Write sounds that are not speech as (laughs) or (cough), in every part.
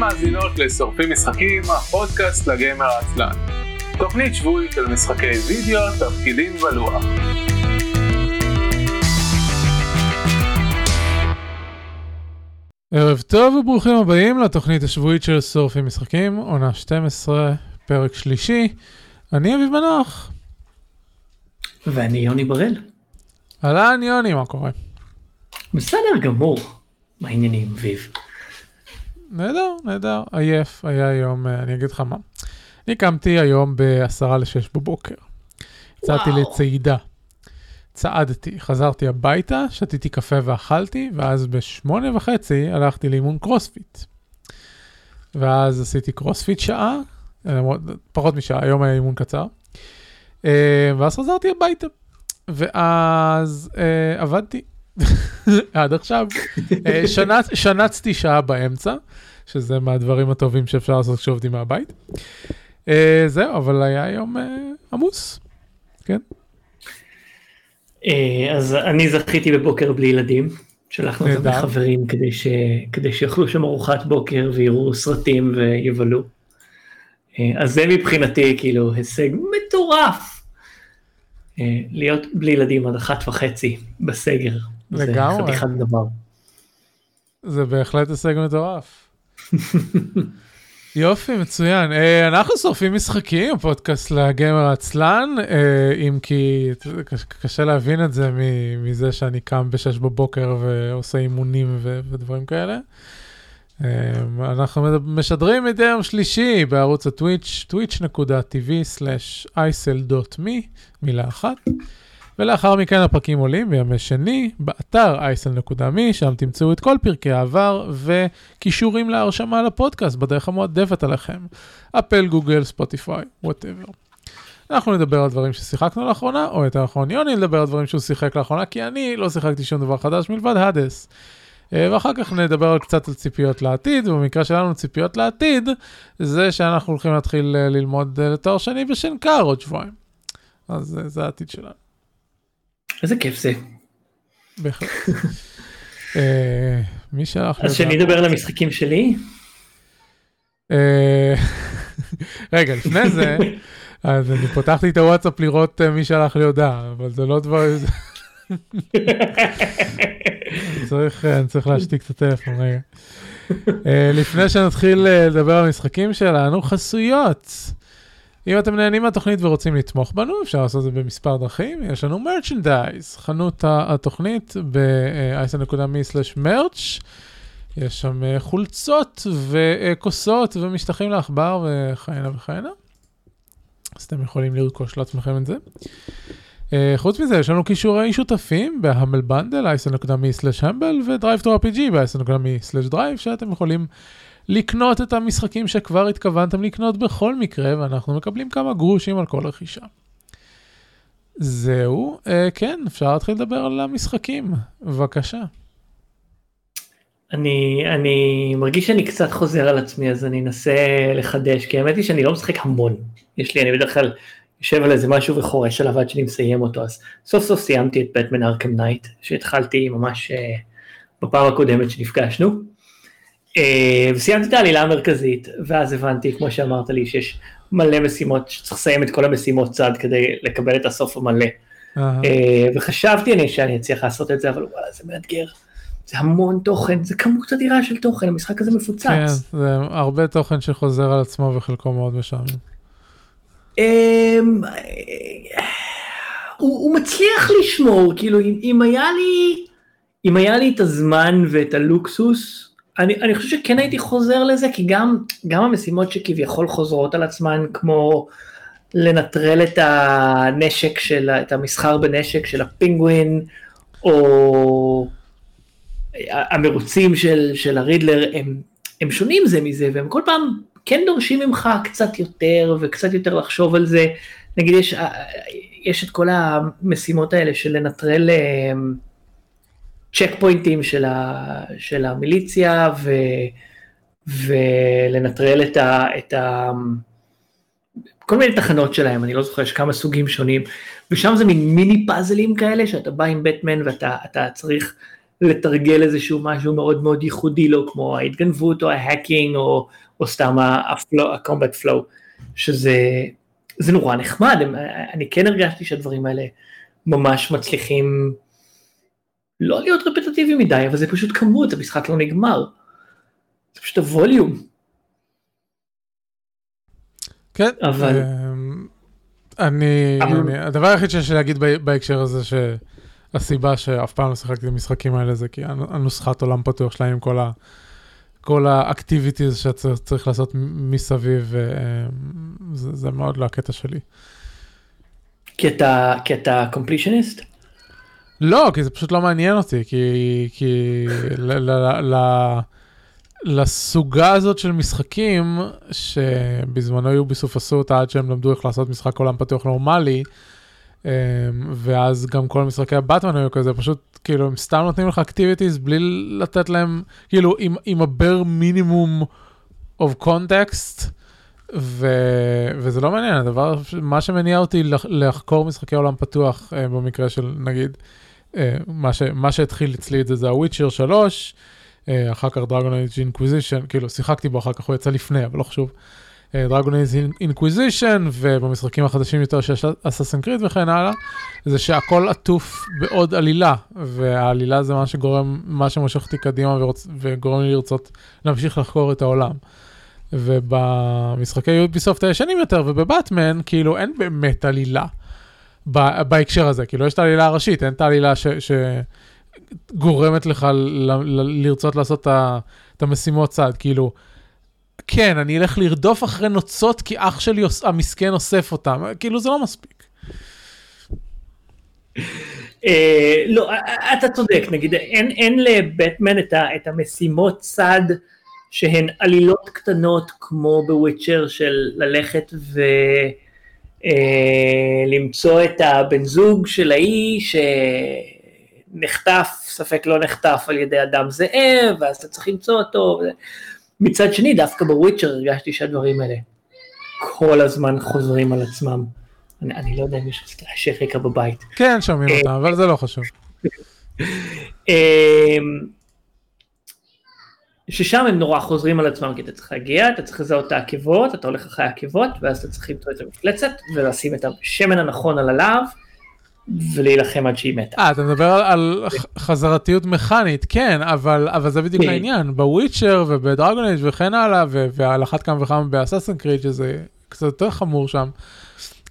ומאזינות לשורפים משחקים, הפודקאסט לגיימר העצלן. תוכנית שבועית על משחקי וידאו, תפקידים ולוח. ערב טוב וברוכים הבאים לתוכנית השבועית של שורפים משחקים, עונה 12, פרק שלישי. אני אביב מנוח. ואני יוני בראל. אהלן יוני, מה קורה? בסדר גמור. מה העניינים, אביב? נהדר, נהדר, עייף, היה יום, אה, אני אגיד לך מה. אני קמתי היום בעשרה לשש בבוקר. יצאתי לצעידה. צעדתי, חזרתי הביתה, שתיתי קפה ואכלתי, ואז בשמונה וחצי הלכתי לאימון קרוספיט. ואז עשיתי קרוספיט שעה, פחות משעה, היום היה אימון קצר. אה, ואז חזרתי הביתה. ואז אה, עבדתי עד עכשיו. אה, שנצ, שנצתי שעה באמצע, שזה מהדברים הטובים שאפשר לעשות כשעובדים מהבית. אה, זהו, אבל היה יום אה, עמוס, כן. אז אני זכיתי בבוקר בלי ילדים. שלחנו אותם לחברים כדי, ש... כדי שיאכלו שם ארוחת בוקר ויראו סרטים ויבלו. אז זה מבחינתי כאילו הישג מטורף. להיות בלי ילדים עד אחת וחצי בסגר. לגמרי. זה חתיכת דבר. זה בהחלט הישג מטורף. (laughs) יופי, מצוין. אה, אנחנו שורפים משחקים, פודקאסט לגמר העצלן, אה, אם כי קשה להבין את זה מזה שאני קם ב-6 בבוקר ועושה אימונים ודברים כאלה. אה, אנחנו משדרים מדי יום שלישי בערוץ הטוויץ', twitch.tv/isl.me, מילה אחת. ולאחר מכן הפרקים עולים בימי שני, באתר isl.me, שם תמצאו את כל פרקי העבר וקישורים להרשמה לפודקאסט בדרך המועדפת עליכם. אפל, גוגל, ספוטיפיי, whatever. אנחנו נדבר על דברים ששיחקנו לאחרונה, או יותר נכון יוני ידבר על דברים שהוא שיחק לאחרונה, כי אני לא שיחקתי שום דבר חדש מלבד Hades. אה, ואחר כך נדבר קצת על ציפיות לעתיד, ובמקרה שלנו ציפיות לעתיד, זה שאנחנו הולכים להתחיל אה, ללמוד אה, לתואר שני בשנקר עוד שבועיים. אז זה העתיד שלנו. איזה כיף זה. (laughs) אה, מי שלח לי... אז שאני אדבר על המשחקים שלי? אה, (laughs) רגע, לפני זה, אז אני פותחתי את הוואטסאפ לראות אה, מי שלח לי הודעה, אבל זה לא דבר... (laughs) אני צריך להשתיק את הטלפון רגע. לפני שנתחיל לדבר על המשחקים שלנו, חסויות. אם אתם נהנים מהתוכנית ורוצים לתמוך בנו, אפשר לעשות את זה במספר דרכים. יש לנו מרצ'נדייז, חנות התוכנית ב-isl.me/merch. יש שם אה, חולצות וכוסות ומשטחים לעכבר וכהנה וכהנה. אז אתם יכולים לרכוש לעצמכם את זה. אה, חוץ מזה, יש לנו קישורי שותפים ב Humble Bundle, isl.me/humble ו DriveThru RPG ב-isl.me/drive, שאתם יכולים לקנות את המשחקים שכבר התכוונתם לקנות בכל מקרה, ואנחנו מקבלים כמה גרושים על כל רכישה. זהו, אה, כן, אפשר להתחיל לדבר על המשחקים, בבקשה. אני, אני מרגיש שאני קצת חוזר על עצמי, אז אני אנסה לחדש, כי האמת היא שאני לא משחק המון. יש לי, אני בדרך כלל יושב על איזה משהו וחורש עליו עד שאני מסיים אותו, אז סוף סוף סיימתי את Batman Arkham Knight, שהתחלתי ממש אה, בפעם הקודמת שנפגשנו. אה, וסיימתי את העלילה המרכזית, ואז הבנתי, כמו שאמרת לי, שיש מלא משימות, שצריך לסיים את כל המשימות צד כדי לקבל את הסוף המלא. אה-הא. וחשבתי אני שאני אצליח לעשות את זה, אבל וואלה, זה מאתגר. זה המון תוכן, זה כמות אדירה של תוכן, המשחק הזה מפוצץ. כן, זה הרבה תוכן שחוזר על עצמו וחלקו מאוד משעמם. אמ, הוא, הוא מצליח לשמור, כאילו אם, אם היה לי, אם היה לי את הזמן ואת הלוקסוס, אני, אני חושב שכן הייתי חוזר לזה, כי גם, גם המשימות שכביכול חוזרות על עצמן, כמו לנטרל את הנשק של, את המסחר בנשק של הפינגווין, או המרוצים של, של הרידלר, הם, הם שונים זה מזה, והם כל פעם כן דורשים ממך קצת יותר, וקצת יותר לחשוב על זה. נגיד יש, יש את כל המשימות האלה של לנטרל... צ'ק פוינטים של, ה, של המיליציה ו, ולנטרל את ה, את ה... כל מיני תחנות שלהם, אני לא זוכר, יש כמה סוגים שונים, ושם זה מין מיני פאזלים כאלה, שאתה בא עם בטמן ואתה צריך לתרגל איזשהו משהו מאוד מאוד ייחודי לו, כמו ההתגנבות או ההאקינג או, או סתם ה-combat flow, שזה זה נורא נחמד, אני כן הרגשתי שהדברים האלה ממש מצליחים לא להיות רפטטיביים מדי, אבל זה פשוט כמות, המשחק לא נגמר. זה פשוט הווליום. כן, אבל... אמ, אני, אני, הדבר היחיד שיש לי להגיד בהקשר הזה, שהסיבה שאף פעם לא שיחקתי במשחקים האלה זה כי הנוסחת עולם פתוח שלהם עם כל ה... כל האקטיביטיז שצריך לעשות מסביב, אמ, זה, זה מאוד לא הקטע שלי. כי אתה, כי אתה קומפלישניסט? לא, כי זה פשוט לא מעניין אותי, כי, כי ל, ל, ל, ל, לסוגה הזאת של משחקים, שבזמנו עשו אותה עד שהם למדו איך לעשות משחק עולם פתוח נורמלי, אמ, ואז גם כל משחקי הבטמן היו כזה, פשוט כאילו הם סתם נותנים לך אקטיביטיז בלי לתת להם, כאילו עם, עם ה bare minimum of context, ו, וזה לא מעניין, הדבר, מה שמניע אותי לחקור משחקי עולם פתוח, אה, במקרה של נגיד, מה, ש, מה שהתחיל אצלי את זה זה ה Witcher 3, אה, אחר כך Dragon Age Inquisition, כאילו שיחקתי בו אחר כך, הוא יצא לפני, אבל לא חשוב. Dragon Age Inquisition, ובמשחקים החדשים יותר של Assassin's Creed וכן הלאה, זה שהכל עטוף בעוד עלילה, והעלילה זה מה שגורם, מה שמושך אותי קדימה ורוצ, וגורם לי לרצות להמשיך לחקור את העולם. ובמשחקי יוביסופט הישנים יותר ובבטמן כאילו אין באמת עלילה בהקשר הזה כאילו יש את העלילה הראשית אין את העלילה שגורמת לך לרצות לעשות את המשימות צד כאילו. כן אני אלך לרדוף אחרי נוצות כי אח שלי המסכן אוסף אותם כאילו זה לא מספיק. אה, לא אתה צודק נגיד אין לבטמן את המשימות צד. שהן עלילות קטנות כמו בוויצ'ר של ללכת ולמצוא אה, את הבן זוג של ההיא שנחטף, ספק לא נחטף על ידי אדם זאב, ואז אתה צריך למצוא אותו. מצד שני, דווקא בוויצ'ר הרגשתי שהדברים האלה כל הזמן חוזרים על עצמם. אני, אני לא יודע אם יש רעשי רקע בבית. כן, שומעים אותם, אבל זה לא חשוב. ששם הם נורא חוזרים על עצמם, כי אתה צריך להגיע, אתה צריך לזהות את העקבות, אתה הולך אחרי העקבות, ואז אתה צריך למצוא את המפלצת, ולשים את השמן הנכון על הלהב, ולהילחם עד שהיא מתה. אה, אתה מדבר על, על חזרתיות מכנית, כן, אבל, אבל זה בדיוק כן. העניין, בוויצ'ר ובדרגון אייג' וכן הלאה, ועל אחת כמה וכמה באססן קריד, שזה קצת יותר חמור שם.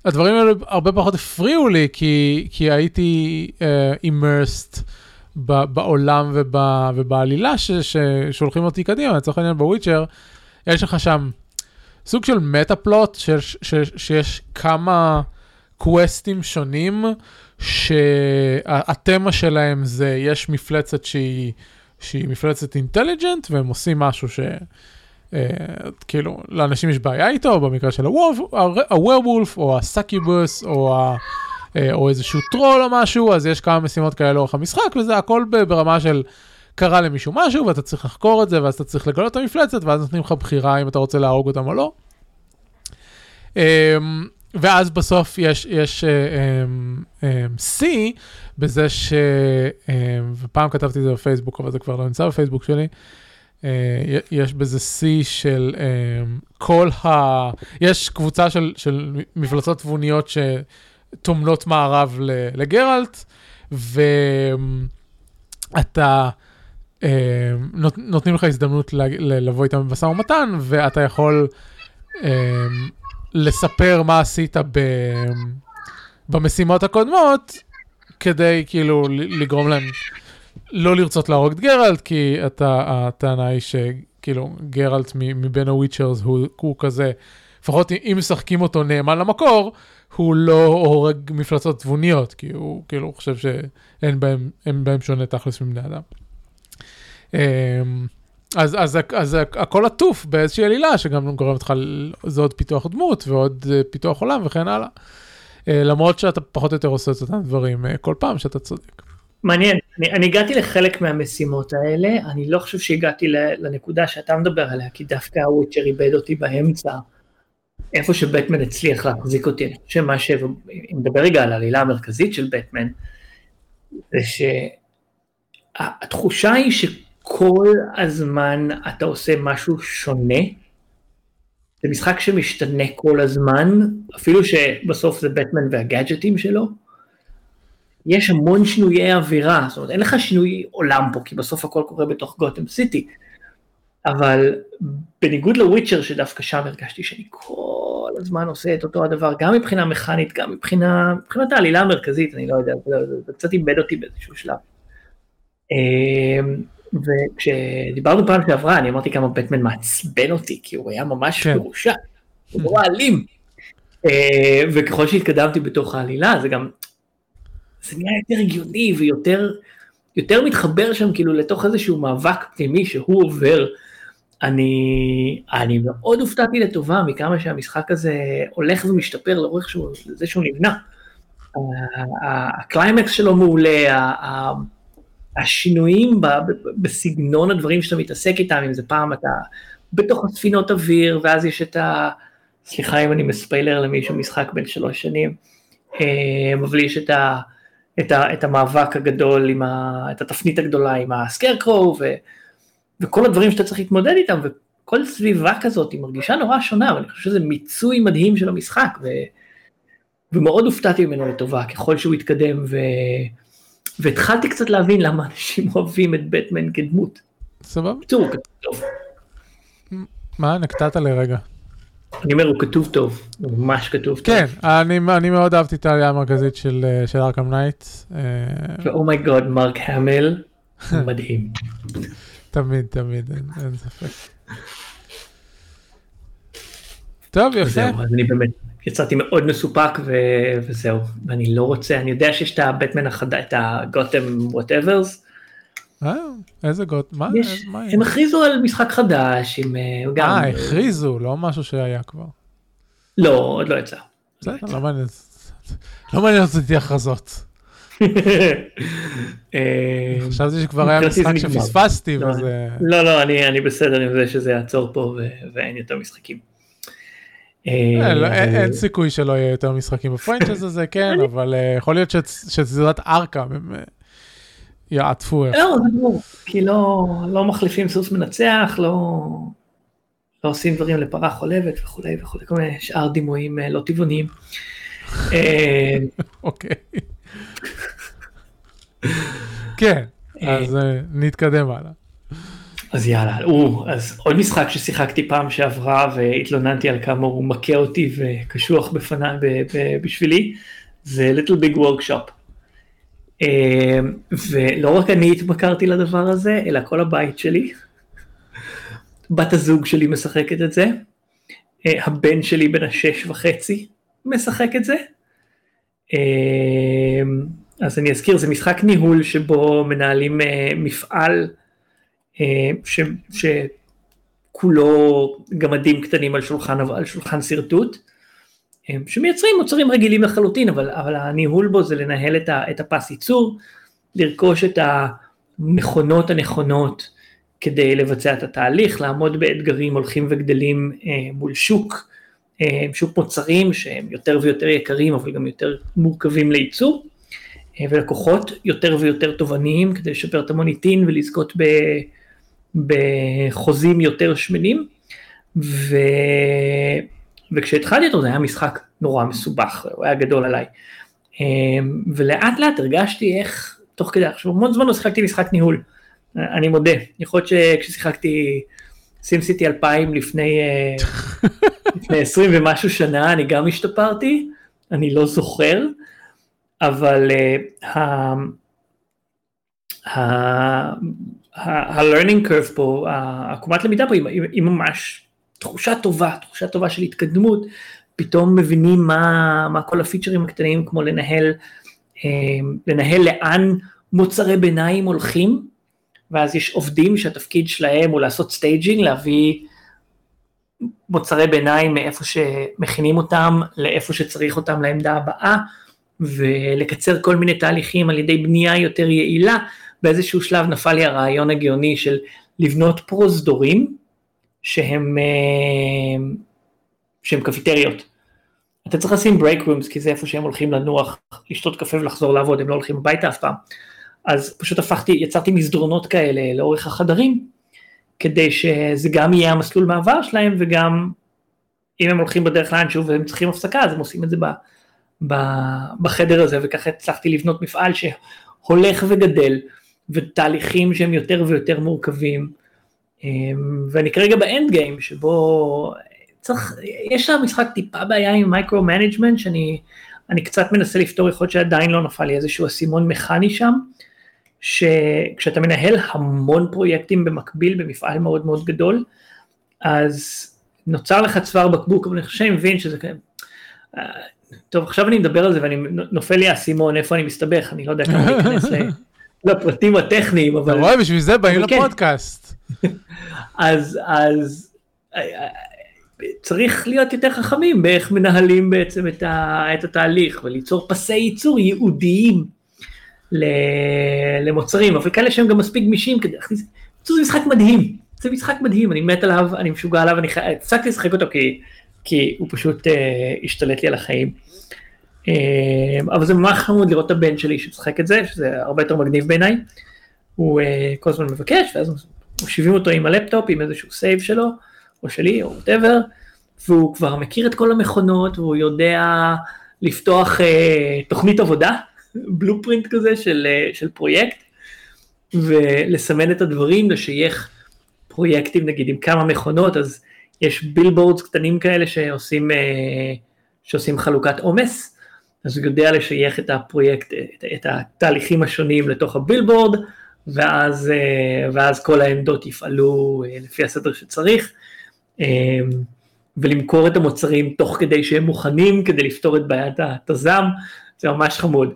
הדברים האלה הרבה פחות הפריעו לי, כי, כי הייתי immersed. Uh, בעולם ובע, ובעלילה ש, ש, שולחים אותי קדימה, לצורך העניין ב Witcher, יש לך שם סוג של meta plot, ש, ש, שיש כמה קווסטים שונים, שהתמה שלהם זה, יש מפלצת שהיא, שהיא מפלצת intelligent, והם עושים משהו ש... Uh, כאילו, לאנשים יש בעיה איתו, במקרה של הוורבולף, או הסאקיבוס, או ה... אה, או איזשהו טרול או משהו, אז יש כמה משימות כאלה לאורך המשחק, וזה הכל ברמה של קרה למישהו משהו, ואתה צריך לחקור את זה, ואז אתה צריך לגלות את המפלצת, ואז נותנים לך בחירה אם אתה רוצה להרוג אותם או לא. אמ, ואז בסוף יש, יש C אה, אמ, בזה ש... אמ, ופעם כתבתי את זה בפייסבוק, אבל זה כבר לא נמצא בפייסבוק שלי. אה, יש בזה C של כל ה... יש קבוצה של, של מפלצות תבוניות ש... טומנות מערב לגרלט, ואתה, נות, נותנים לך הזדמנות לבוא איתם במשא ומתן, ואתה יכול אה, לספר מה עשית במשימות הקודמות, כדי כאילו לגרום להם לא לרצות להרוג את גרלט, כי אתה, הטענה היא שכאילו גרלט מבין הוויצ'רס הוא, הוא כזה, לפחות אם משחקים אותו נאמן למקור, הוא לא הורג מפלצות תבוניות, כי הוא כאילו חושב שאין בהם, בהם שונה תכלס מבני אדם. אמ, אז, אז, אז, אז הכל עטוף באיזושהי עלילה שגם גורמת לך, זה עוד פיתוח דמות ועוד אה, פיתוח עולם וכן הלאה. אה, למרות שאתה פחות או יותר עושה את אותם דברים אה, כל פעם שאתה צודק. מעניין, אני, אני הגעתי לחלק מהמשימות האלה, אני לא חושב שהגעתי לנקודה שאתה מדבר עליה, כי דווקא הוויצ'ר איבד אותי באמצע. איפה שבטמן הצליח להחזיק אותי, אני חושב מה ש... אם נדבר רגע על העלילה המרכזית של בטמן, זה התחושה היא שכל הזמן אתה עושה משהו שונה. זה משחק שמשתנה כל הזמן, אפילו שבסוף זה בטמן והגאדג'טים שלו. יש המון שינויי אווירה, זאת אומרת אין לך שינוי עולם פה, כי בסוף הכל קורה בתוך גותם סיטי. אבל בניגוד לוויצ'ר שדווקא שם הרגשתי שאני כל הזמן עושה את אותו הדבר, גם מבחינה מכנית, גם מבחינה, מבחינת העלילה המרכזית, אני לא יודע, זה, קצת איבד אותי באיזשהו שלב. אמ, וכשדיברנו פעם שעברה, אני אמרתי כמה בטמן מעצבן אותי, כי הוא היה ממש כן. מרושע, הוא נורא אלים. אה, וככל שהתקדמתי בתוך העלילה, זה גם, זה נהיה יותר הגיוני ויותר יותר מתחבר שם כאילו לתוך איזשהו מאבק פנימי שהוא עובר. אני, אני מאוד הופתעתי לטובה מכמה שהמשחק הזה הולך ומשתפר לאורך שהוא, זה שהוא נבנה. הקליימקס שלו מעולה, השינויים בסגנון הדברים שאתה מתעסק איתם, אם זה פעם אתה בתוך הספינות אוויר, ואז יש את ה... סליחה אם אני מספיילר למישהו משחק בן שלוש שנים, אה, אבל יש את, ה, את, ה, את המאבק הגדול, עם ה, את התפנית הגדולה עם ה Scarecrow, ו, וכל הדברים שאתה צריך להתמודד איתם, וכל סביבה כזאת היא מרגישה נורא שונה, אבל אני חושב שזה מיצוי מדהים של המשחק, ו, ומאוד הופתעתי ממנו לטובה, ככל שהוא התקדם, ו... והתחלתי קצת להבין למה אנשים (laughs) אוהבים את בטמן כדמות. סבבה. בקיצור, כתוב טוב. מה, נקטעת לרגע. אני אומר, הוא כתוב טוב, הוא ממש כתוב טוב. כן, אני, אני מאוד אהבתי את העלילה המרכזית של, אה, של Arkham Knight. ו oh my god, Mark Hamill, מדהים. (laughs) תמיד, תמיד, אין, אין ספק. טוב, יפה. זהו, אז אני באמת יצאתי מאוד מסופק ו... וזהו, ואני לא רוצה, אני יודע שיש את הבטמן החדש, את ה Gotham whatevers. אה, איזה גוט, מה, יש, מה הם הכריזו על משחק חדש עם אה, גם... אה, הכריזו, לא משהו שהיה כבר. לא, עוד לא יצא. בסדר, לא מעניין, לא מעניין אותי הכרזות. (laughs) אה, חשבתי שכבר היה משחק שפספסתי לא, וזה... לא, לא, אני בסדר עם זה שזה יעצור פה ואין יותר משחקים. אה, לא, אין סיכוי שלא יהיה יותר משחקים בפרנצ'ייז הזה, כן, אבל יכול להיות שסדרת אה, יעטפו. לא, זה ברור, כי לא, לא מחליפים סוס מנצח, לא, לא עושים דברים לפרה חולבת וכולי וכולי, כל מיני שאר דימויים לא טבעוניים. אוקיי. כן, אז נתקדם הלאה. אז יאללה, או, אז עוד משחק ששיחקתי פעם שעברה והתלוננתי על כמה הוא מכה אותי וקשוח בפניי בשבילי, זה Little Big Workshop. אמ, ולא רק אני התמכרתי לדבר הזה, אלא כל הבית שלי. בת הזוג שלי משחקת את זה, אה, הבן שלי בן השש וחצי משחק את זה. אמ, אז אני אזכיר, זה משחק ניהול שבו מנהלים אה, מפעל אה, ש, שכולו גמדים קטנים על שולחן, על שולחן שרטוט, שמייצרים מוצרים רגילים לחלוטין, אבל, אבל הניהול בו זה לנהל את, ה, את הפס ייצור, לרכוש את המכונות הנכונות כדי לבצע את התהליך, לעמוד באתגרים הולכים וגדלים אה, מול שוק, אה, שוק מוצרים שהם יותר ויותר יקרים אבל גם יותר מורכבים לייצור, אה, ולקוחות יותר ויותר תובעניים כדי לשפר את המוניטין ולזכות ב... בחוזים יותר שמנים, ו... וכשהתחלתי אותו זה היה משחק נורא מסובך, הוא היה גדול עליי. אמ, ולאט לאט הרגשתי איך, תוך כדי, עכשיו המון זמן לא שיחקתי משחק ניהול, אני מודה, יכול להיות שכששיחקתי סימסיטי 2000 לפני, אה, (laughs) לפני 20 ומשהו שנה, אני גם השתפרתי, אני לא זוכר, אבל uh, ה-learning curve פה, העקומת למידה פה היא, היא ממש תחושה טובה, תחושה טובה של התקדמות, פתאום מבינים מה, מה כל הפיצ'רים הקטנים כמו לנהל, אה, לנהל לאן מוצרי ביניים הולכים, ואז יש עובדים שהתפקיד שלהם הוא לעשות staging, להביא מוצרי ביניים מאיפה שמכינים אותם לאיפה שצריך אותם לעמדה הבאה, ולקצר כל מיני תהליכים על ידי בנייה יותר יעילה, באיזשהו שלב נפל לי הרעיון הגאוני של לבנות פרוזדורים שהם, אה, שהם קפיטריות. אתה צריך לשים break rooms כי זה איפה שהם הולכים לנוח, לשתות קפה ולחזור לעבוד, הם לא הולכים הביתה אף פעם. אז פשוט הפכתי, יצרתי מסדרונות כאלה לאורך החדרים, כדי שזה גם יהיה המסלול מעבר שלהם וגם אם הם הולכים בדרך לאנשהו והם צריכים הפסקה אז הם עושים את זה ב, ב, בחדר הזה וככה הצלחתי לבנות מפעל שהולך וגדל ותהליכים שהם יותר ויותר מורכבים ואני כרגע באנד גיים שבו צריך, יש למשחק טיפה בעיה עם micro management שאני אני קצת מנסה לפתור, יכול להיות שעדיין לא נפל לי איזשהו אסימון מכני שם, שכשאתה מנהל המון פרויקטים במקביל במפעל מאוד מאוד גדול, אז נוצר לך צוואר בקבוק, אבל אני חושב שאני מבין שזה כאלה. טוב, עכשיו אני מדבר על זה ואני נופל לי האסימון, איפה אני מסתבך, אני לא יודע כמה להיכנס (laughs) לפרטים הטכניים, אבל... אתה רואה, בשביל זה באים כן. לפודקאסט. אז, אז צריך להיות יותר חכמים באיך מנהלים בעצם את, ה, את התהליך וליצור פסי ייצור ייעודיים למוצרים, אבל כאלה שהם גם מספיק גמישים כדי להכניס, זה משחק מדהים, זה משחק מדהים, אני מת עליו, אני משוגע עליו, אני הפסקתי לשחק אותו כי, כי הוא פשוט uh, השתלט לי על החיים. Uh, אבל זה ממש חמוד לראות את הבן שלי שמשחק את זה, שזה הרבה יותר מגניב בעיניי. הוא uh, כל הזמן מבקש, ואז מושיבים אותו עם הלפטופ, עם איזשהו save שלו, או שלי, או whatever, והוא כבר מכיר את כל המכונות, והוא יודע לפתוח uh, תוכנית עבודה, (laughs) blueprint כזה של, uh, של פרויקט, ולסמן את הדברים, לשייך פרויקטים נגיד עם כמה מכונות, אז יש billboards קטנים כאלה שעושים, uh, שעושים חלוקת עומס, אז הוא יודע לשייך את הפרויקט, את, את התהליכים השונים לתוך הבילבורד, ואז, ואז כל העמדות יפעלו לפי הסדר שצריך. אמ, ולמכור את המוצרים תוך כדי שהם מוכנים כדי לפתור את בעיית התזם, זה ממש חמוד.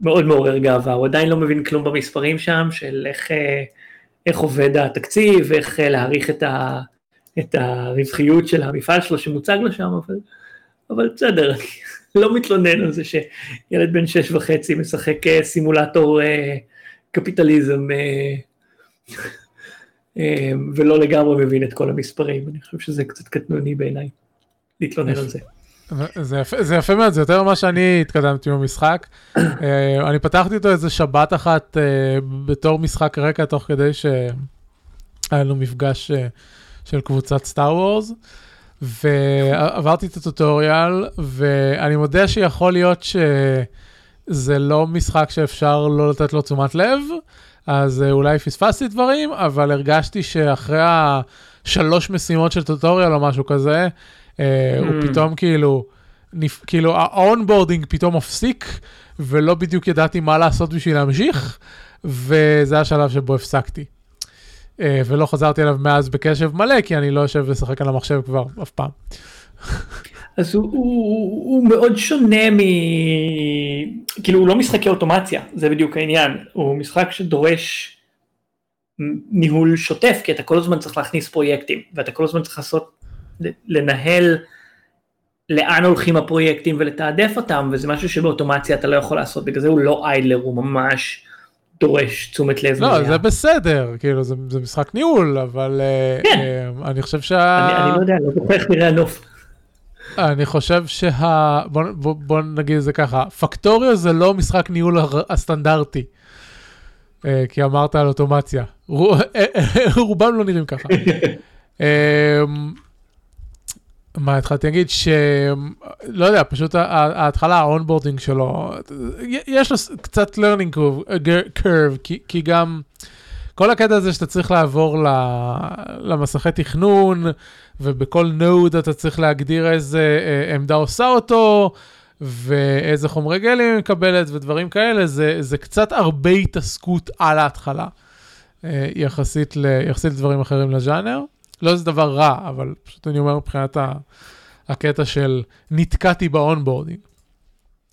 מאוד מעורר גאווה, הוא עדיין לא מבין כלום במספרים שם, של איך, אה, איך עובד התקציב, איך אה, להעריך את, ה, את הרווחיות של המפעל שלו שמוצג לו שם, אבל, אבל בסדר, לא מתלונן על זה שילד בן שש וחצי משחק אה, סימולטור קפיטליזם אמ, ולא לגמרי מבין את כל המספרים, אני חושב שזה קצת קטנוני בעיניי, להתלונן על זה. זה יפה, זה יפה מאוד, זה יותר ממה שאני התקדמתי במשחק. אה, אני פתחתי אותו איזה שבת אחת אה, בתור משחק רקע, תוך כדי שהיה לנו מפגש אה, של קבוצת Star Wars, ועברתי את ה tutorial, ואני מודה שיכול להיות שזה לא משחק שאפשר לא לתת לו תשומת לב, אז אה, אולי פספסתי דברים, אבל הרגשתי שאחרי השלוש משימות של tutorial או משהו כזה, mm. הוא hmm. פתאום כאילו, נפ, כאילו ה onboarding פתאום מפסיק, ולא בדיוק ידעתי מה לעשות בשביל להמשיך, וזה השלב שבו הפסקתי. Uh, ולא חזרתי אליו מאז בקשב מלא, כי אני לא יושב לשחק על המחשב כבר אף פעם. אז הוא, הוא, הוא מאוד שונה מ... כאילו הוא לא משחקי אוטומציה, זה בדיוק העניין, הוא משחק שדורש ניהול שוטף, כי אתה כל הזמן צריך להכניס פרויקטים, ואתה כל הזמן צריך לעשות, לנהל לאן הולכים הפרויקטים ולתעדף אותם, וזה משהו שבאוטומציה אתה לא יכול לעשות, בגלל זה הוא לא איידלר, הוא ממש דורש תשומת לב. לא, מלאה. זה בסדר, כאילו זה, זה משחק ניהול, אבל אה, כן. uh, אני חושב שה... אני, אני לא יודע, לא זוכר איך נראה הנוף. אני חושב שה... בוא, בוא, בוא נגיד את זה ככה, פקטוריו זה לא משחק ניהול הסטנדרטי. אה, כי אמרת על אוטומציה. רובם לא נראים ככה. (laughs) מה התחלתי להגיד? שלא יודע, פשוט ההתחלה, ה onboarding שלו, יש לו קצת learning curve, כי, כי גם כל הקטע הזה שאתה צריך לעבור למסכי תכנון, ובכל node אתה צריך להגדיר איזה אה, עמדה עושה אותו, ואיזה חומרי גלם היא מקבלת ודברים כאלה, זה, זה קצת הרבה התעסקות על ההתחלה, אה, יחסית, ל, יחסית לדברים אחרים לז'אנר. לא זה דבר רע, אבל פשוט אני אומר מבחינת הקטע של נתקעתי ב onboarding.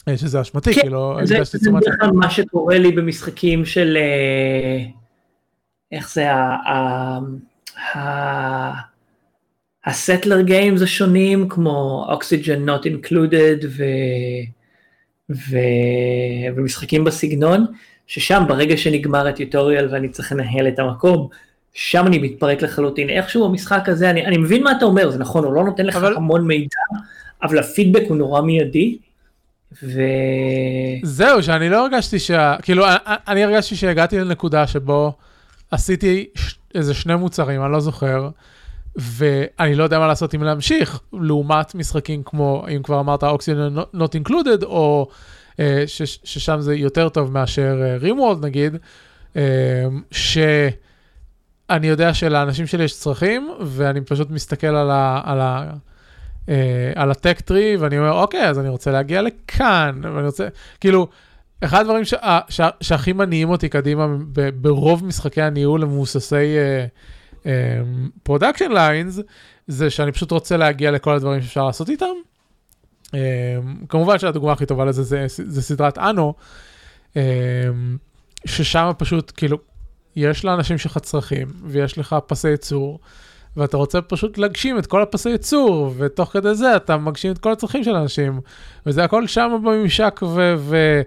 אה, שזה אשמתי, כן, כי לא הרגשתי תשומת לב. זה מה שקורה לי במשחקים של... איך זה. ה settler games השונים כמו Oxygen Not Included ו... ו... ומשחקים בסגנון, ששם ברגע שנגמר הטיוטוריאל ואני צריך לנהל את המקום, שם אני מתפרק לחלוטין. איכשהו המשחק הזה, אני, אני מבין מה אתה אומר, זה נכון, הוא לא נותן לך אבל... המון מידע, אבל הפידבק הוא נורא מיידי, ו... זהו, שאני לא הרגשתי שה... כאילו, אני הרגשתי שהגעתי לנקודה שבו עשיתי איזה שני מוצרים, אני לא זוכר, ואני לא יודע מה לעשות אם להמשיך, לעומת משחקים כמו, אם כבר אמרת, Oxygen Not Included, או אה, ש, ששם זה יותר טוב מאשר uh, RimWorld נגיד, אה, שאני יודע שלאנשים שלי יש צרכים, ואני פשוט מסתכל על ה... על ה על ה tech tree, ואני אומר, אוקיי, אז אני רוצה להגיע לכאן, ואני רוצה, כאילו, אחד הדברים ש... ש... שהכי מניעים אותי קדימה ברוב משחקי הניהול המבוססי פרודקשן uh, ליינס, uh, זה שאני פשוט רוצה להגיע לכל הדברים שאפשר לעשות איתם. Um, כמובן שהדוגמה הכי טובה לזה זה, זה, זה סדרת אנו, um, ששם פשוט כאילו, יש לאנשים שלך צרכים, ויש לך פסי ייצור, ואתה רוצה פשוט להגשים את כל הפסי ייצור, ותוך כדי זה אתה מגשים את כל הצרכים של האנשים, וזה הכל שם בממשק, ו... ו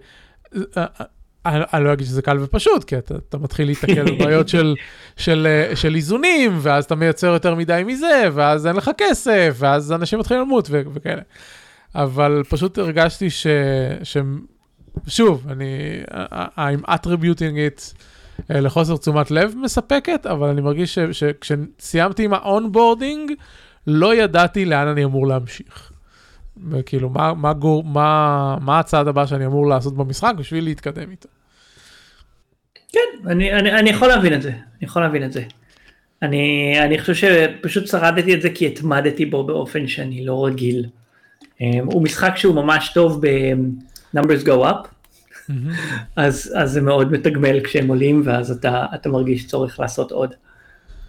אני, אני לא אגיד שזה קל ופשוט, כי אתה, אתה מתחיל להתקל (laughs) בבעיות של, של, של, איזונים, ואז אתה מייצר יותר מדי מזה, ואז אין לך כסף, ואז אנשים מתחילים למות ו- וכאלה. אבל פשוט הרגשתי ש... ש... שוב, אני... I'm attributing it אה, לחוסר תשומת לב מספקת, אבל אני מרגיש שכשסיימתי עם ה onboarding, לא ידעתי לאן אני אמור להמשיך. וכאילו, מה, מה, גור, מה, מה הצעד הבא שאני אמור לעשות במשחק בשביל להתקדם איתו. כן, אני, אני, אני יכול להבין את זה, אני יכול להבין את זה. אני, אני חושב שפשוט שרדתי את זה כי התמדתי בו באופן שאני לא רגיל. Um, הוא משחק שהוא ממש טוב ב-numbers go up. אז, אז זה מאוד מתגמל כשהם עולים ואז אתה, אתה מרגיש צורך לעשות עוד.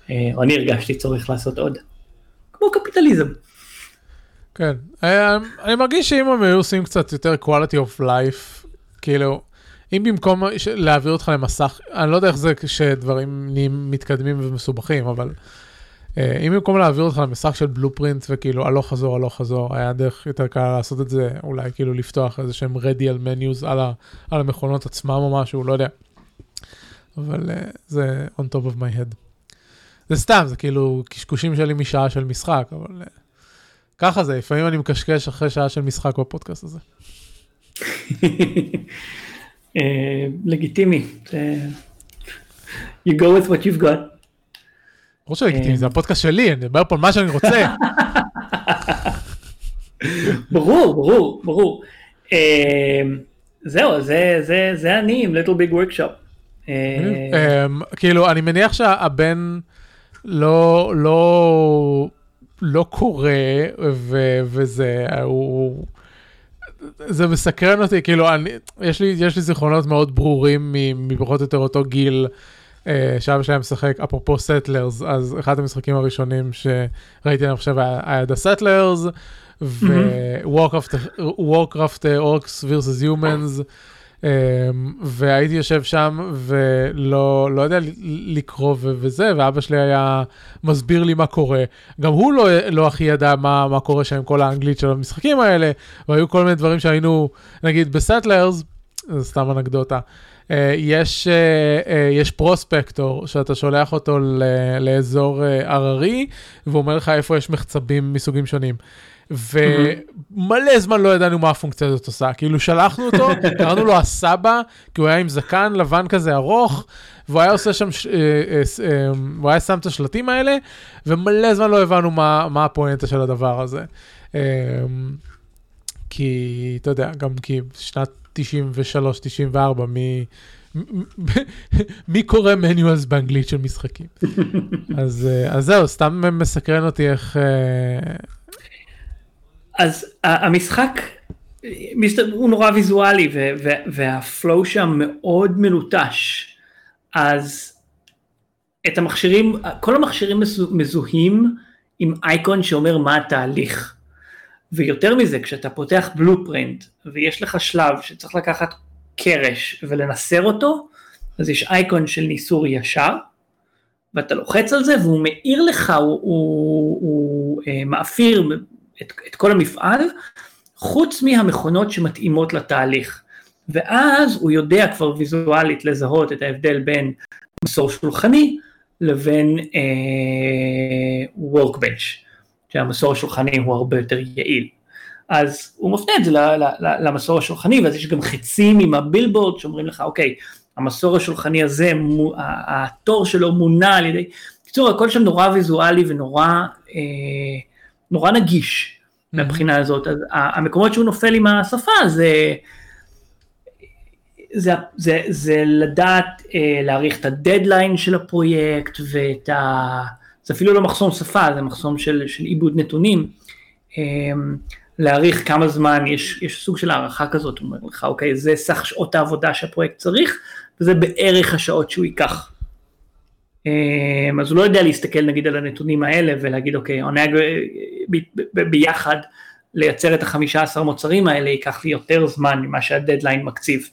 Uh, או אני הרגשתי צורך לעשות עוד. כמו קפיטליזם. כן, אה, אני מרגיש שאם הם היו עושים קצת יותר quality of life, כאילו, אם במקום להעביר אותך למסך, אני לא יודע איך זה כשדברים נהיים מתקדמים ומסובכים, אבל אה, אם במקום להעביר אותך למסך של בלופרינט וכאילו הלוך חזור, הלוך חזור, היה דרך יותר קל לעשות את זה, אולי כאילו לפתוח איזה שהם radial menus על, ה, על המכונות עצמם או משהו, לא יודע. אבל uh, זה on top of my head. זה סתם, זה כאילו קשקושים שלי משעה של משחק, אבל... Uh, ככה זה, לפעמים אני מקשקש אחרי שעה של משחק בפודקאסט הזה. (laughs) אה, לגיטימי. You go with what you've got. ברור שלגיטימי, זה הפודקאסט שלי, אני מדבר פה על מה שאני רוצה. ברור, ברור, ברור. אה, זהו, זה אני עם ליטל ביג וורקשופ. כאילו, אני מניח שהבן לא, לא לא קורה, ו, וזה, הוא... זה מסקרן אותי, כאילו, אני, יש, לי, יש לי זיכרונות מאוד ברורים מפחות או יותר אותו גיל, אה, שאבא שלהם משחק, אפרופו סטלרס, אז אחד המשחקים הראשונים שראיתי, אני חושב, היה Settlers, ו-Warcraft Orcs vs. Humans. אמ, והייתי יושב שם ולא לא יודע לקרוא וזה, ואבא שלי היה מסביר לי מה קורה. גם הוא לא, לא הכי ידע מה, מה קורה שם עם כל האנגלית של המשחקים האלה, והיו כל מיני דברים שהיינו, נגיד בסטלרס, זה סתם אנקדוטה. Uh, יש, uh, uh, יש פרוספקטור שאתה שולח אותו לאזור הררי והוא אומר לך איפה יש מחצבים מסוגים שונים. ומלא זמן לא ידענו מה הפונקציה הזאת עושה. כאילו שלחנו אותו, (laughs) קראנו לו הסבא, כי הוא היה עם זקן לבן כזה ארוך, והוא היה עושה שם, אה, אה, אה, הוא היה שם את השלטים האלה, ומלא זמן לא הבנו מה, מה הפואנטה של הדבר הזה. כי, אתה יודע, גם כי שנת 93-94, מי... מי קורא מניואלס באנגלית של משחקים? (laughs) אז, אז זהו, סתם מסקרן אותי איך, אז המשחק הוא נורא ויזואלי והפלואו שם מאוד מלוטש. אז את המכשירים, כל המכשירים מזוהים עם אייקון שאומר מה התהליך. ויותר מזה, כשאתה פותח בלופרינט ויש לך שלב שצריך לקחת קרש ולנסר אותו, אז יש אייקון של ניסור ישר, ואתה לוחץ על זה והוא מאיר לך, הוא, הוא, הוא, הוא אה, מאפיר את, את כל המפעל, חוץ מהמכונות שמתאימות לתהליך. ואז הוא יודע כבר ויזואלית לזהות את ההבדל בין מסור שולחני לבין אה, workbench, שהמסור השולחני הוא הרבה יותר יעיל. אז הוא מפנה את זה למסור השולחני, ואז יש גם חצים עם הבילבורד שאומרים לך, אוקיי, המסור השולחני הזה, התור שלו מונע על ידי, בקיצור, הכל שם נורא ויזואלי ונורא אה, נורא נגיש mm-hmm. מהבחינה הזאת. אז המקומות שהוא נופל עם השפה זה, זה, זה, זה לדעת אה, להעריך את הדדליין של הפרויקט ואת ה... זה אפילו לא מחסום שפה, זה מחסום של, של עיבוד נתונים. אה, להעריך כמה זמן, יש, יש סוג של הערכה כזאת, הוא אומר לך, אוקיי, זה סך שעות העבודה שהפרויקט צריך, וזה בערך השעות שהוא ייקח. אמ, אז הוא לא יודע להסתכל נגיד על הנתונים האלה ולהגיד אוקיי, עונה ביחד לייצר את החמישה עשר מוצרים האלה ייקח לי יותר זמן ממה שהדדליין מקציב,